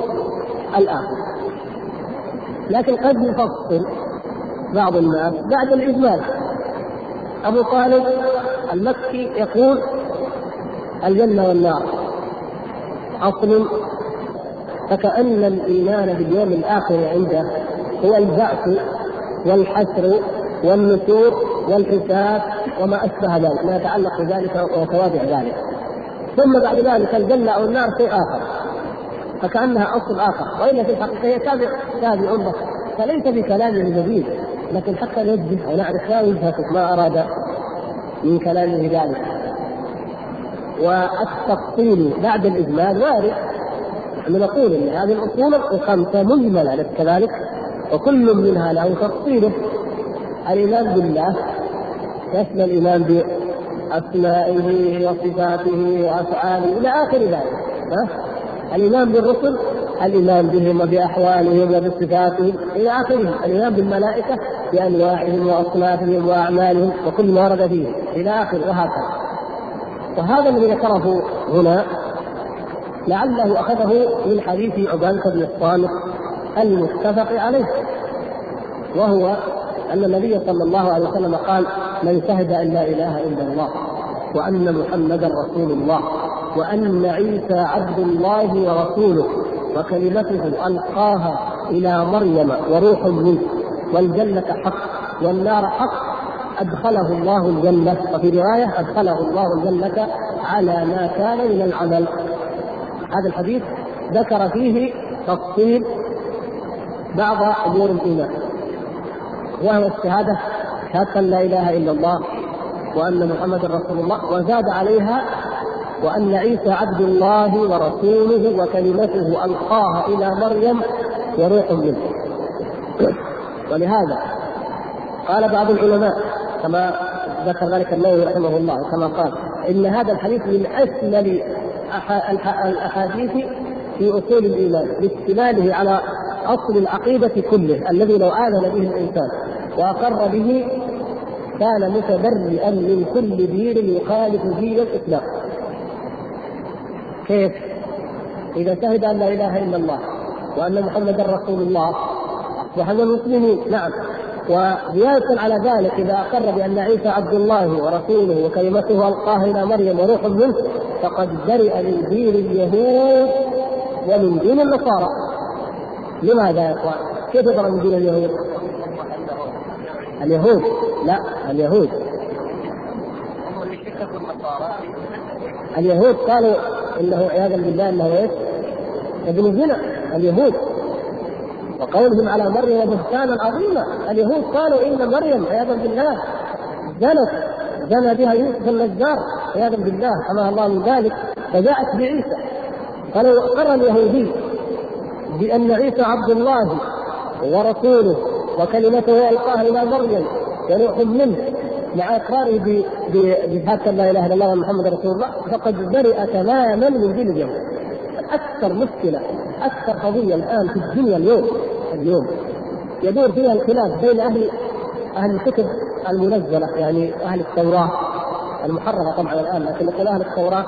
الآخر لكن قد يفصل بعض الناس بعد الإجمال أبو طالب المكي يقول الجنة والنار. أصل فكأن الإيمان باليوم الآخر عنده هو البعث والحشر والنشور والحساب وما أشبه ذلك ما يتعلق بذلك وتوابع ذلك. ثم بعد ذلك الجنة أو النار شيء آخر. فكأنها أصل آخر. وإلا في الحقيقة هي تابع تابع له فليس بكلامه جديد لكن حتى نوجه ونعرف ما وجهته ما أراد من كلامه ذلك. والتفصيل بعد الإجمال وارد. نحن نقول إن هذه الأصول الخمسة مجملة كذلك؟ وكل منها له تفصيله. الإيمان بالله يشمل الإيمان بأسمائه وصفاته وأفعاله إلى آخر ذلك؟ الإيمان بالرسل الإيمان بهم وبأحوالهم وبصفاتهم إلى آخره الإيمان بالملائكة بأنواعهم وأصنافهم وأعمالهم وكل ما ورد فيه إلى آخره وهكذا وهذا الذي ذكره هنا لعله أخذه من حديث عبادة بن الصامت المتفق عليه وهو أن النبي صلى الله عليه وسلم قال من شهد أن لا إله إلا الله وأن محمدا رسول الله وأن عيسى عبد الله ورسوله وكلمته ألقاها إلى مريم وروح منه والجنة حق والنار حق أدخله الله الجنة. وفي رواية أدخله الله الجنة على ما كان من العمل. هذا الحديث ذكر فيه تفصيل بعض أمور الإيمان. وهو الشهاده شهادة لا إله إلا الله وأن محمد رسول الله وزاد عليها وأن عيسى عبد الله ورسوله وكلمته ألقاها إلى مريم وروح منه. ولهذا قال بعض العلماء كما ذكر ذلك النووي رحمه الله كما قال إن هذا الحديث من اشمل الأحاديث في أصول الإيمان لاشتماله على أصل العقيدة كله الذي لو امن به الإنسان. وأقر به كان متبرئا من كل دين يخالف دين الاسلام. كيف؟ إذا شهد أن لا إله إلا الله وأن محمدا رسول الله وحنا المسلمين نعم وزيادة على ذلك إذا أقر بأن عيسى عبد الله ورسوله وكلمته ألقاها إلى مريم وروح منه فقد برئ من دين اليهود ومن دين النصارى لماذا يا إخوان؟ كيف يبرأ من دين اليهود؟ اليهود. لا اليهود. اليهود قالوا إنه عياذا بالله إنه إيش؟ ابن زنا اليهود. وقولهم على مريم بهتانا عظيما. اليهود قالوا إن مريم عياذا بالله زنت زنى بها يوسف النجار عياذا بالله حماها الله من ذلك. فجاءت بعيسى. فلو أقر اليهودي بأن عيسى عبد الله ورسوله وكلمته ألقاها إلى مريم وروح منه مع إقراره بشهاده لا إله إلا الله ومحمد رسول الله فقد برئ تماما من دين اليهود أكثر مشكلة أكثر قضية الآن في الدنيا اليوم اليوم يدور فيها الخلاف بين أهل أهل الكتب المنزلة يعني أهل التوراة المحرمه طبعا الآن لكن أهل التوراة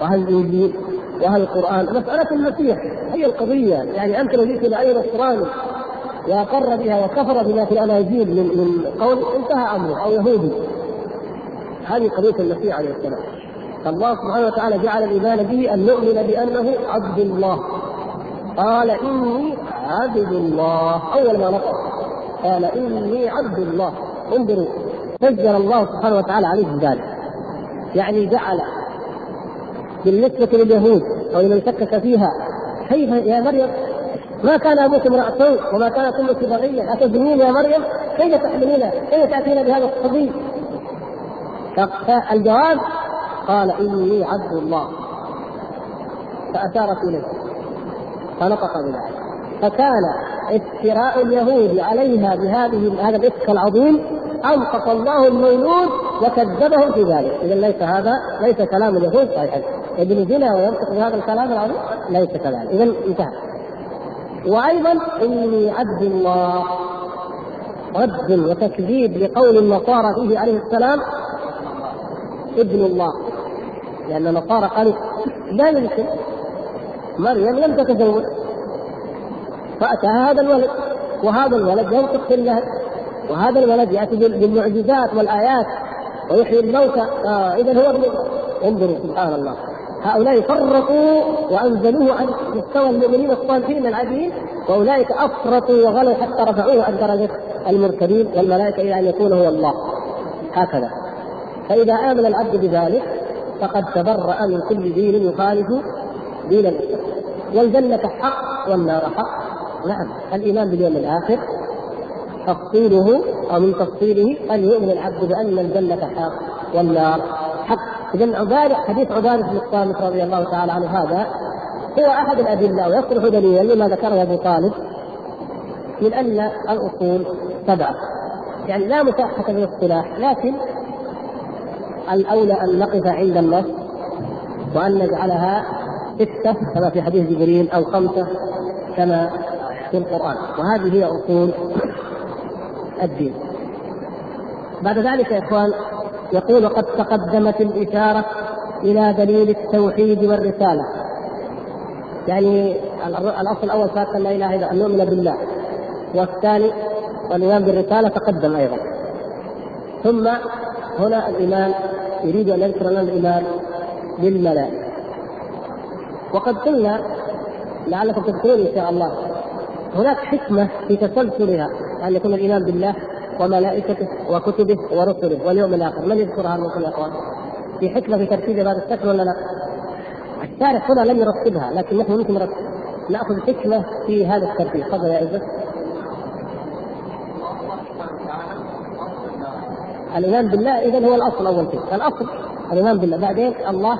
وأهل الإنجيل وأهل القرآن. مسألة المسيح هي القضية يعني أنت لو جئت إلى أي نصراني وأقر بها وكفر بما في الأناجيل من من قول انتهى أمره أو يهودي. هذه قضية المسيح عليه السلام. فالله سبحانه وتعالى جعل الإيمان به أن نؤمن بأنه عبد الله. قال إني عبد الله. أول ما نطق قال إني عبد الله. انظروا سجل الله سبحانه وتعالى عليه ذلك. يعني جعل بالنسبة لليهود أو لمن شكك فيها كيف يا مريم؟ ما كان أبوك امرأ سوء وما كانت أمك بغية أتزنين يا مريم كيف تحملين كيف تأتين بهذا الصبي فالجواب قال إني عبد الله. فأشارت إليه. فنطق بذلك. فكان افتراء اليهود عليها بهذه هذا الإفك العظيم انطق الله المولود وكذبه في ذلك، اذا ليس هذا ليس كلام اليهود صحيحا، ابن زنا وينطق بهذا الكلام العظيم؟ ليس كذلك، اذا انتهى. وأيضا إني عبد الله رد وتكذيب لقول النصارى فيه عليه السلام ابن الله. لأن النصارى قالوا لا يمكن مريم لم تتزوج فأتى هذا الولد وهذا الولد ينطق في الله وهذا الولد يأتي بالمعجزات والآيات ويحيي الموتى آه إذا هو ابن انظروا سبحان الله. هؤلاء فرقوا وأنزلوه عن مستوى المؤمنين الصالحين العاديين وأولئك أفرطوا وغلوا حتى رفعوه عن درجة المرسلين والملائكة إلى أن يكون هو الله. هكذا. فإذا آمن العبد بذلك فقد تبرأ من كل دين يخالف دين الاسلام والجنة حق والنار حق. نعم. الإيمان باليوم الآخر تفصيله أو من تفصيله ان يؤمن العبد بأن الجنة حق والنار اذا عباده حديث عبادة بن الصامت رضي الله تعالى عنه هذا هو أحد الأدلة ويصلح دليلا لما ذكره أبو طالب من أن الأصول سبعة. يعني لا مساحه في الاصطلاح لكن الأولى أن نقف عند النص وأن نجعلها ستة كما في حديث جبريل أو خمسة كما في القرآن. وهذه هي أصول الدين. بعد ذلك يا إخوان يقول قد تقدمت الإشارة إلى دليل التوحيد والرسالة. يعني الأصل الأول كان لا إله إلا أن نؤمن بالله. والثاني والإيمان بالرسالة تقدم أيضا. ثم هنا الإيمان يريد أن يذكر لنا الإيمان بالملائكة. وقد قلنا لعلكم تذكرون إن شاء الله هناك حكمة في تسلسلها أن يكون الإيمان بالله وملائكته وكتبه ورسله واليوم الآخر. من يذكرها منكم يا أخوان؟ في حكمة في ترتيب هذا الشكل ولا لا؟ الشارح هنا لم يرتبها لكن نحن ممكن نأخذ حكمة في هذا الترتيب. تفضل يا عزت الإيمان بالله اذا هو الأصل أول شيء. الأصل الإيمان بالله. بعدين الله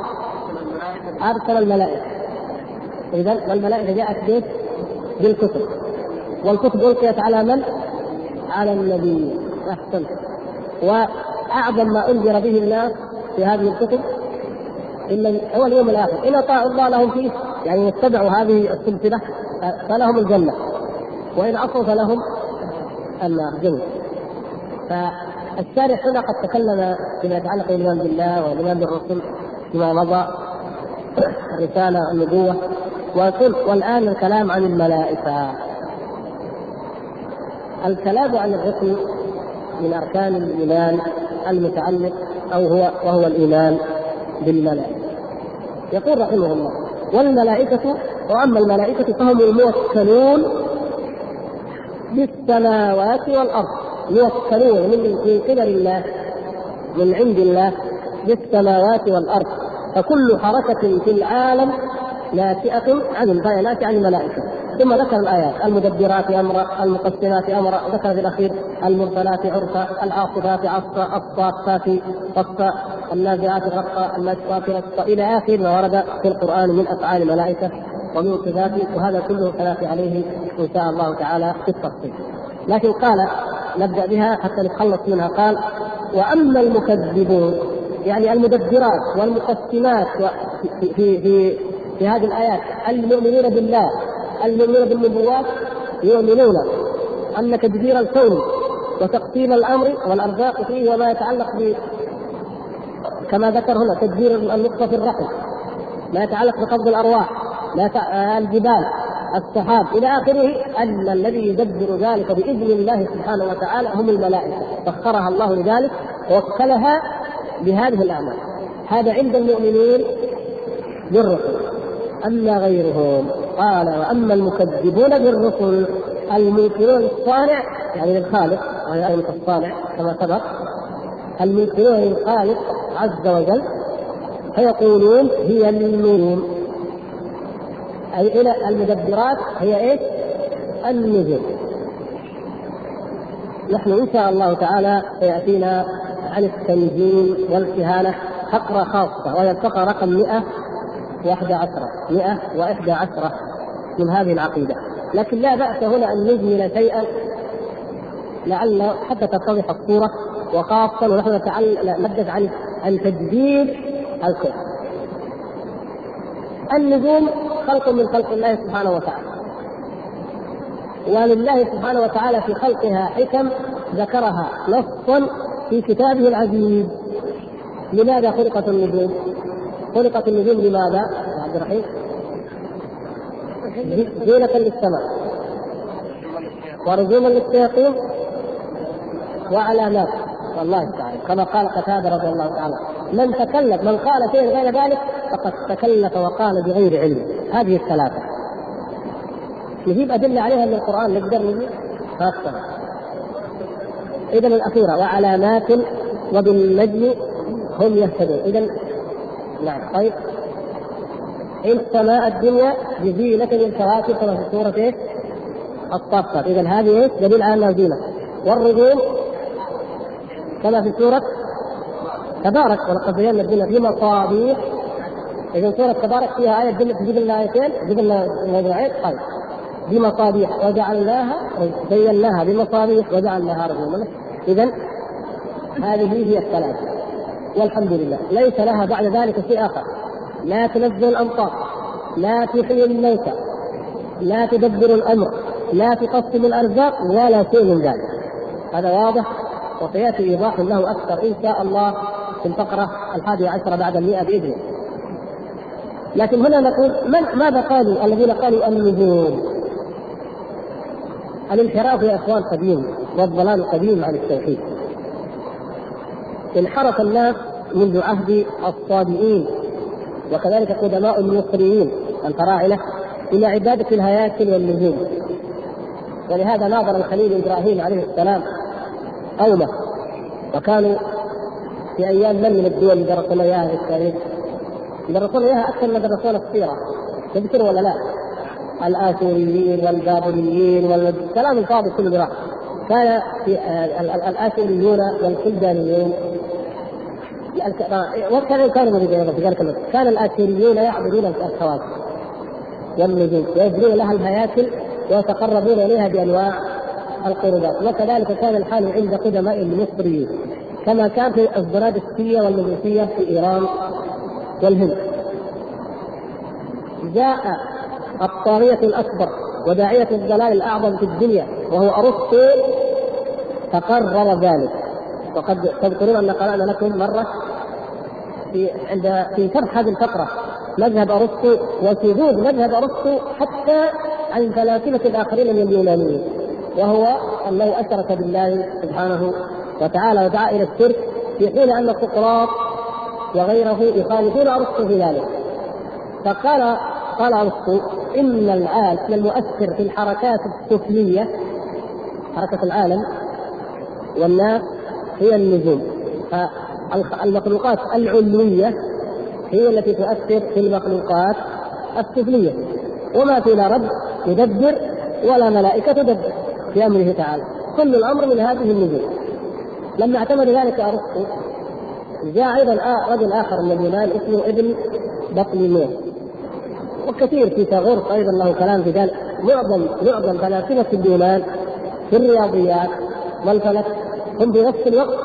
أرسل الملائكة. اذا والملائكه جاءت بالكتب. والكتب ألقيت على من؟ على النبي احسنت وأعظم ما أنذر به الناس في هذه الكتب إلا هو اليوم الآخر. إن أطاعوا الله لهم فيه يعني يتبعوا هذه السلسلة فلهم الجنة. وإن عصوا فلهم النار. جميل. فالشارح هنا قد تكلم فيما يتعلق بالإيمان بالله والإيمان بالرسل فيما مضى الرساله النبوة والآن الكلام عن الملائكة. الكلام عن الرسل من أركان الإيمان المتعلق أو هو وهو الإيمان بالملائكة. يقول رحمه الله والملائكه وأما الملائكة فهم الموكلون بالسماوات والأرض. موكلون من من قبل الله من عند الله بالسماوات والأرض. فكل حركة في العالم ناشئه عن الغايه ناشئه عن الملائكه ثم ذكر الآيات. المدبرات امرا المقسمات امرا ذكر في الأخير المرسلات عرفا العاصفات عصفا الصافات صفا النازعات غطا الماشطات نشطا إلى آخر ما ورد في القرآن من أفعال الملائكة ومن صفاته وهذا كله سناتي عليه إن شاء الله تعالى في التفصيل. لكن قال نبدأ بها حتى نتخلص منها. قال وأما المكذبون يعني المدبرات والمقسمات في في في, في هذه الآيات المؤمنون بالله المؤمنون بالنبوات يؤمنون أن تدبير الكون وتقسيم الأمر والأرزاق فيه وما يتعلق ب كما ذكر هنا تدبير النقطه في الرحم. ما يتعلق بقبض الأرواح ما الجبال السحاب إلى آخره أن الذي يدبر ذلك بإذن الله سبحانه وتعالى هم الملائكة. سخرها الله لذلك ووكلها بهذه الأعمال. هذا عند المؤمنين بالرسل اما غيرهم. قال وأما المكذبون بالرسل المنكرون للصانع يعني للخالق وهي أيضا الصانع كما سبق المنكرون للخالق عز وجل فيقولون هي النجوم. أي إلى المدبرات هي إيش؟ النجوم. نحن إن شاء الله تعالى سيأتينا عن التنجيم والكهانة فقرة خاصة وهي الفقرة رقم 111 111 من هذه العقيدة. لكن لا بأس هنا أن نجمل شيئا لعل حتى تتضح الصورة وخاصة ونحن نتحدث عن عن تدبير الكون النجوم خلق من خلق الله سبحانه وتعالى. ولله سبحانه وتعالى في خلقها حكم ذكرها نصا في كتابه العزيز. لماذا خلقت النجوم؟ خلقت النجوم لماذا؟ يا عبد الرحيم. زينة للسماء. ورجوما للشياطين وعلامات. والله تعالى كما قال قتادة رضي الله تعالى من تكلف من قال شيئا غير ذلك فقد تكلف وقال بغير علم. هذه الثلاثة. نجيب أدلة عليها من القرآن. نقدر نجيب؟ اذا الأخيرة وعلامات وبالنجم هم يهتدون. اذا نعم. طيب. إن السماء الدنيا بزينة للكواكب كما في سورة إيش؟ الصافات، إذا هذه إيش؟ دليل على أنها زينة، والرجوم كما في سورة تبارك. ولقد زينا الدنيا بمصابيح إذا سورة تبارك فيها آية تجيب لنا آيتين. تجيب لنا موضوعين طيب. بمصابيح وجعلناها زيناها بمصابيح. وجعلناها رجوما. إذا هذه هي الثلاثة. والحمد لله ليس لها بعد ذلك شيء آخر لا تنزل الأمطار لا تحيي الموتى لا تدبر الأمر لا تقسم الأرزاق ولا شيء من ذلك هذا واضح وسيأتي إيضاح له أكثر إن شاء الله في الفقرة الحادية عشرة بعد المئة باذنه. لكن هنا نقول من ماذا قالوا الذين قالوا النجوم؟ الانحراف يا إخوان قديم والضلال قديم عن التوحيد. انحرف الناس منذ عهد الصابئين. وكذلك قدماء المصريين. الفراعنة إلى عبادة الهياكل والنجوم. ولهذا ناظر الخليل إبراهيم عليه السلام قومه. وكانوا في أيام من من الدول اللي درسنا إياها في التاريخ. درسونا إياها أكثر ما درسونا السيرة. تذكر ولا لا؟ الاشوريين والبابليين والكلام الفاضي كله كان في الآثيريون والكلدانيون وكان كانوا موجودين في ذلك الوقت. كان الآثيريون يعبدون الكواكب. والنجوم ويبنون لها الهياكل ويتقربون إليها بأنواع القربات. وكذلك كان الحال عند قدماء المصريين كما كان في الزرادشتيه والمجوسية في إيران والهند. جاء الطاغية الأكبر وداعية الضلال الأعظم في الدنيا وهو أرسطو فقرر ذلك. وقد تذكرون أن قرأنا لكم مرة في عند في شرح هذه الفقرة مذهب أرسطو وشذوذ مذهب أرسطو حتى عن فلاسفة الآخرين من اليونانيين وهو أنه أشرك بالله سبحانه وتعالى ودعا إلى الشرك في حين أن سقراط وغيره يخالفون أرسطو في ذلك. فقال قال أرسطو إن العالم المؤثر في الحركات السفلية حركة العالم والناس هي النجوم. فالمخلوقات العلوية هي التي تؤثر في المخلوقات السفليه وما فينا رب يدبر ولا ملائكة تدبر في أمره تعالى. كل الأمر من هذه النجوم. لما اعتمد ذلك أرسطو. جاء أيضا رجل آخر من اليونان اسمه ابن بطليموس وكثير في تاغورس أيضا له كلام في ذلك. معظم معظم فلاسفة اليونان في الرياضيات والفلك هم في نفس الوقت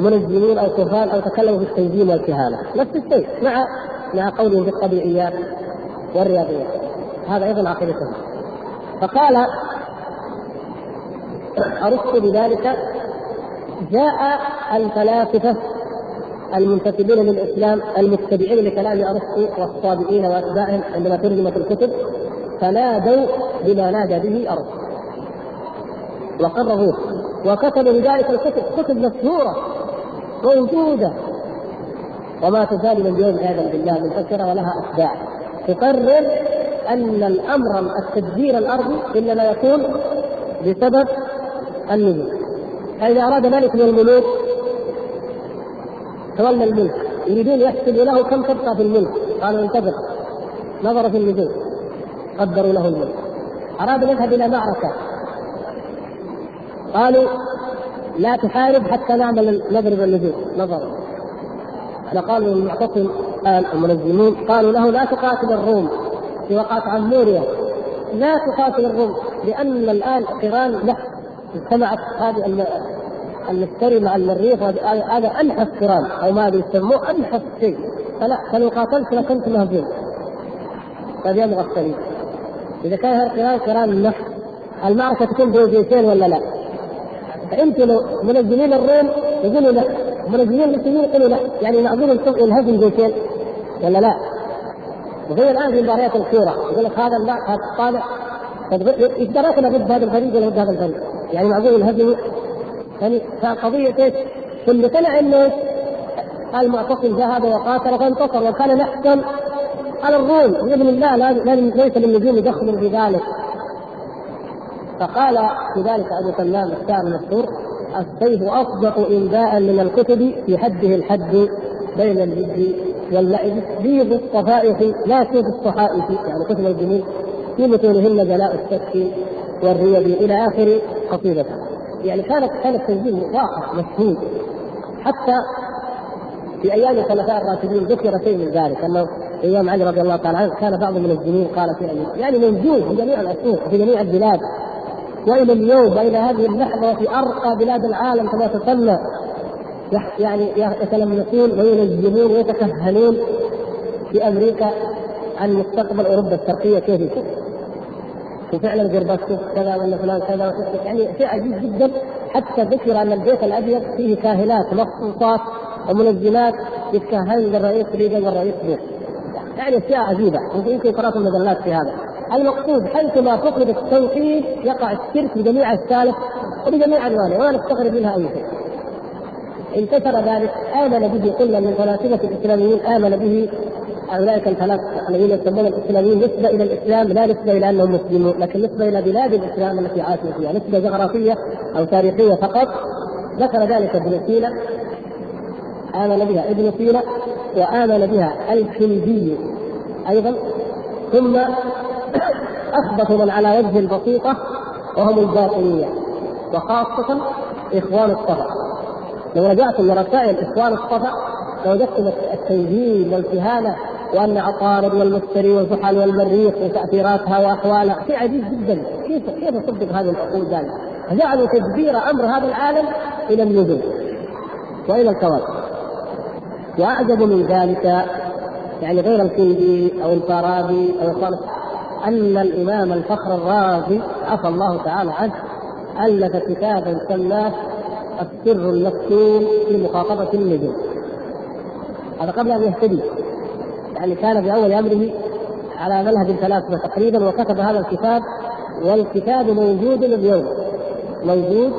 منجمين أو كفار أو تكلموا في التنجيم والكهانه نفس الشيء مع مع قولهم في الطبيعيات والرياضيات. هذا أيضا عقيدتهم. فقال ارسطو بذلك؟ جاء الفلاسفة المنتسبين للإسلام المتبعين لكلام ارسطو والصابئين وأتباعهم عندما ترجمت الكتب فنادوا بما نادى به ارسطو وقرروه وكتبوا لذلك الكتب كتب مشهوره موجودة. وما تزال من اليوم عياذا بالله منتشره ولها اتباع تقرر أن الأمر التدبير الأرضي إنما يكون بسبب النجوم. فإذا أراد ملك من الملوك تولى الملك. يريدون يحسبوا له كم تبقى في الملك. قالوا انتظر نظر في النجوم قدروا له الملك. أراد أن يذهب إلى معركة. قالوا لا تحارب حتى نعمل نضرب النجوم نظر. فقالوا المعتصم الان المنظمون قالوا له لا تقاتل الروم في وقعة عموريا لا تقاتل الروم لأن الآن قران نحس اجتمعت هذه المشتري مع المريخ هذا أنحف قران أو ما يسموه أنحف شيء. فلا فلو قاتلت لكنت مهزوم. طيب يا مغفلين إذا كان هذا القران قران النحس المعركة تكون بين جيشين ولا لا؟ فانتم لو منزلين الروم يقولوا لا منزلين المسلمين يقولوا لا. يعني معقول الهزم جيشين ولا لا؟ وهي الان في مباريات الكوره يقول لك هذا لا هذا طالع إيش دراكنا ضد هذا الفريق ولا ضد هذا الفريق؟ يعني معقول الهزم؟ يعني فقضية إيش؟ اللي طلع إنه المعتصم ذهب وقاتل فانتصر وكان نحكم على الروم. باذن الله لازم ليس للنجوم يدخل في ذلك. فقال في ذلك أبو سلام الشاعر المشهور السيف اصدق إنباء من الكتب في حده الحد بين الجد واللعب بيض الصفائح لا سيف الصحائف يعني كتب الجميل في متونهن جلاء الشك والريب إلى آخر قصيدته يعني كانت كان التنزيل واقع مشهود. حتى في أيام الخلفاء الراشدين ذكر شيء من ذلك أنه أيام علي رضي الله تعالى عنه كان بعض من الجنين قال في يعني موجود في جميع العصور في جميع البلاد. والى اليوم والى هذه اللحظه في أرقى بلاد العالم كما تسمى. يعني يتلمسون وينجمون ويتكهنون في أمريكا عن مستقبل أوروبا الشرقية. كيف؟ يكون وفعلا جربته كذا ولا فلان كذا يعني شيء عجيب جدا. حتى ذكر أن البيت الأبيض فيه كاهنات مخصوصات ومنظمات يتكهن للرئيس ريجن والرئيس بوش. يعني أشياء عجيبة. يمكن قرات المجلات في هذا. المقصود حيثما فقد التوحيد يقع الشرك بجميع السالف وبجميع الوانه ولا نستغرب منها أي شيء. انتشر ذلك آمن به كل من فلاسفة الإسلاميين آمن به أولئك الثلاث الذين يسمون الإسلاميين نسبة إلى الإسلام لا نسبة إلى أنهم مسلمون لكن نسبة إلى بلاد الإسلام التي عاشوا فيها نسبة جغرافية أو تاريخية فقط. ذكر ذلك ابن سينا آمن بها ابن سينا وآمن بها الكندي أيضا. ثم اثبتوا من على وجه البسيطة وهم الباطنية وخاصة إخوان الصفا لو رجعتم لرسائل إخوان الصفا لوجدتم التنزيل والكهانة وأن عطارد والمشتري والزحل والمريخ وتأثيراتها وأحوالها شيء عجيب جدا. كيف كيف تصدق هذه العقول ذلك؟ فجعلوا تدبير أمر هذا العالم إلى النجوم وإلى الكواكب وأعجب من ذلك يعني غير الكندي أو الفارابي أو الصالح. أن الإمام الفخر الرازي عفى الله تعالى عنه ألف كتابا سماه السر المكتوم في مخاطبة النجوم هذا قبل أن يهتدي. يعني كان في أول أمره على منهج الفلاسفة تقريبا وكتب هذا الكتاب والكتاب موجود اليوم. موجود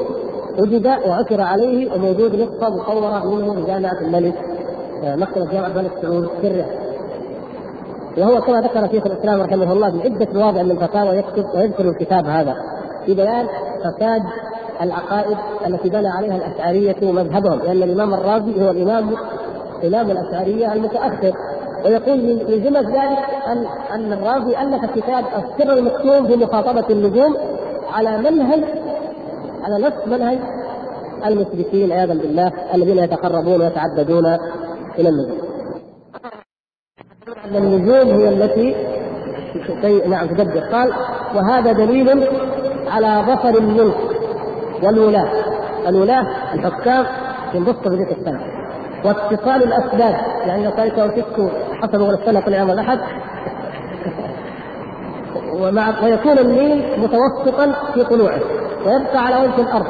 وجد وعثر عليه وموجود نسخة مصورة منه في جامعة الملك مكتبة جامعة الملك سعود سره وهو كما ذكر شيخ الإسلام رحمه الله في عدة مواضع من الفتاوى يكتب ويذكر الكتاب هذا في بيان فساد العقائد التي بنى عليها الأشعرية مذهبهم لأن الإمام الرازي هو الإمام امام الأشعرية المتأخر ويقول من جمل ذلك ان أن الرازي ألف كتاب السر المكتوم في مخاطبه النجوم على منهج على نفس منهج المشركين عياذا بالله الذين يتقربون ويتعبدون إلى النجوم. ان النجوم هي التي نعم تدبر. قال وهذا دليل على ظفر الملك والولاة. الولاة الحكام ينبسطوا في ذيك السنة. واتصال الأسباب. يعني لو كانت وتسكوا حسب السنة كل يوم الأحد. (laughs) ومع ويكون النيل متوسطا في طلوعه. ويبقى على وجه الأرض.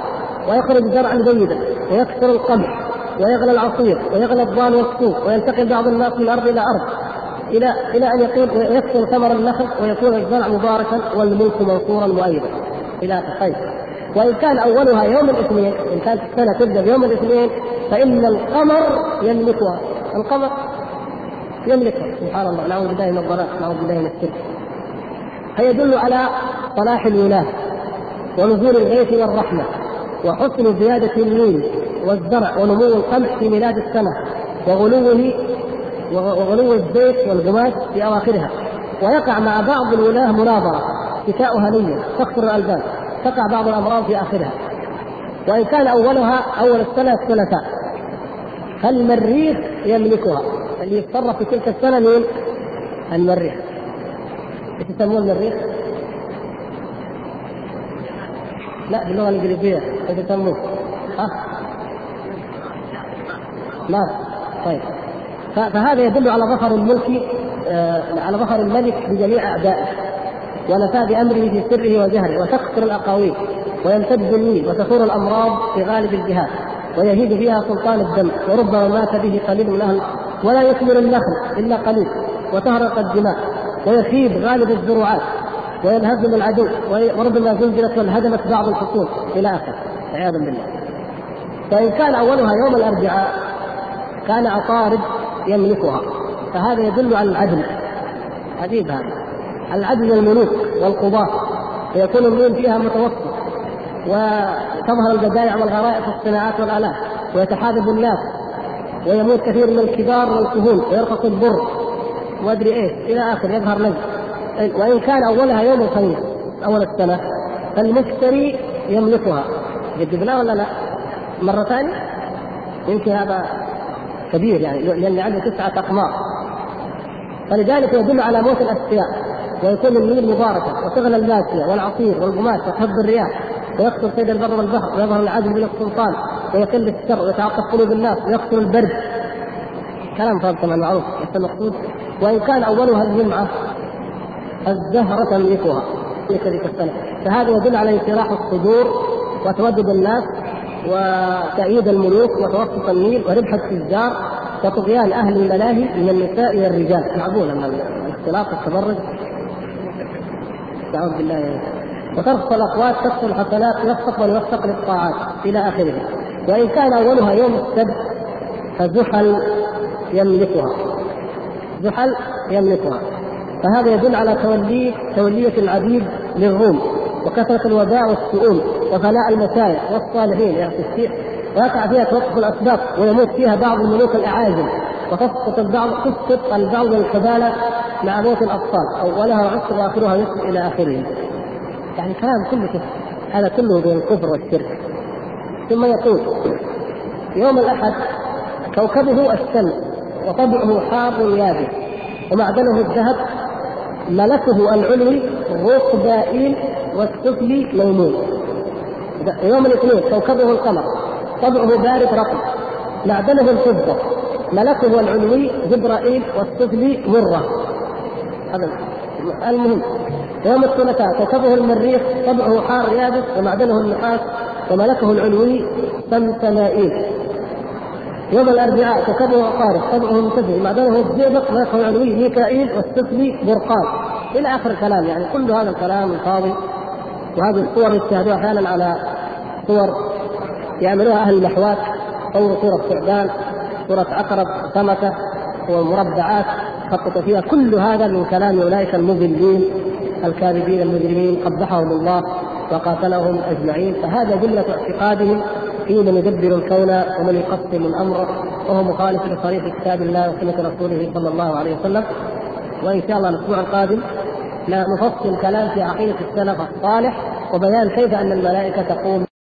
ويخرج زرعا جيدا. ويكثر القمح. ويغلى العصير. ويغلى الضال والسوق. وينتقل بعض الناس من أرض إلى أرض. إلى إلى أن يكون يكثر ثمر النخل ويكون الزرع مباركا والملك منصورا مؤيدا إلى اخره طيب. وإن كان أولها يوم الاثنين إن كانت السنة تبدأ بيوم الاثنين فإن القمر يملكها. القمر يملكها. سبحان الله. نعوذ بالله من الضلال نعوذ بالله من الشرك فيدل على صلاح الولاة ونزول الغيث والرحمة وحسن زيادة النيل والزرع ونمو القمح في ميلاد السنة وغلوه وغلو الزيت والقماش في أواخرها. ويقع مع بعض الولاة مناظرة شتاؤها ليا تكثر الألبان. تقع بعض الأمراض في آخرها. وإن كان أولها أول السنة الثلاثاء فالمريخ يملكها. اللي يتصرف في تلك السنة مين؟ المريخ. إيش يسمون المريخ؟ لا باللغة الإنجليزية. إيش يسموه؟ ها؟ لا طيب. فهذا يدل على ظفر الملك آه على ظفر الملك بجميع أعدائه ونفاذ امره في سره وجهره وتكثر الأقاويل ويمتد النيل وتثور الأمراض في غالب الجهات ويهيج فيها سلطان الدم وربما مات به قليل من أهل ولا يثمر النخل إلا قليل وتهرق الدماء ويخيب غالب الزروعات وينهزم العدو وربما زلزلت وانهدمت بعض الحصول إلى آخره عياذا بالله. فإن كان أولها يوم الأربعاء كان عطارد يملكها. فهذا يدل على العدل. عجيب هذا. العدل الملوك والقضاة. فيكون الليل فيها متوسط. وتظهر البدائع والغرائب في الصناعات والآلات. ويتحابب الناس. ويموت كثير من الكبار والكهول. ويرقص البر. وأدري إيش. إلى آخر. يظهر نجم وإن كان أولها يوم الخميس أول السنة فالمشتري يملكها. جدد ولا لا؟ مرة ثانية؟ يمكن هذا كبير يعني لأن عنده تسعة أقمار. فلذلك يدل على موت الأشقياء ويكون النيل مباركا وتغلى الماشية والعصير والقماش وتهب الرياح ويكثر سيد البر والبحر ويظهر العدل من السلطان ويقل الشر ويتعاطف قلوب الناس ويكثر البرد. كلام فاضل طبعا معروف بس المقصود وإن كان أولها الجمعة الزهرة تملكها في تلك السنة. فهذا يدل على انشراح الصدور وتودد الناس وتأييد الملوك وتوسط النيل وربح التجار وطغيان أهل الملاهي من النساء والرجال معقول من الاختلاط والتبرج نعوذ بالله يعني. وترخص الاقوات تكثر الحسنات يوفق ويوفق للطاعات إلى آخره. وإن كان أولها يوم السبت فزحل يملكها. زحل يملكها. فهذا يدل على تولي تولية العبيد للروم وكثرة الوباء والسؤول. وفناء المسايا والصالحين يعني الشيء ويقع فيها توقف الأسباب ويموت فيها بعض الملوك الأعاجم وتسقط البعض تسقط البعض من مع موت الأطفال أولها عسر وآخرها يسر إلى آخره. يعني كلام كله كفر هذا كله بين الكفر والشرك. ثم يقول يوم الأحد كوكبه الشمس وطبعه حار يابس ومعدنه الذهب ملكه العلوي ركبائيل والسفلي ميمون. يوم الاثنين كوكبه القمر طبعه بارد رطب معدنه الفضة ملكه العلوي جبرائيل والسفلي مرة. هذا المهم. يوم الثلاثاء كوكبه المريخ طبعه حار يابس ومعدنه النحاس وملكه العلوي سمسمائيل يوم الأربعاء كوكبه عقارب طبعه منتفع معدنه الزئبق ملكه العلوي ميكائيل والسفلي برقان. إلى آخر الكلام يعني كل هذا الكلام الفاضي. وهذه الصور يشاهدوها أحيانا على صور يعملوها أهل المحوات صوروا صورة ثعبان صورة عقرب سمكه ومربعات خططوا فيها كل هذا من كلام أولئك المضلين الكاذبين المجرمين قبحهم الله وقاتلهم أجمعين. فهذا جملة اعتقادهم في من يدبر الكون ومن يقسم الأمر وهو مخالف لصريح كتاب الله وسنة رسوله صلى الله عليه وسلم. وإن شاء الله الأسبوع القادم نفصل كلام في عقيدة السلف الصالح وبيان كيف أن الملائكة تقوم.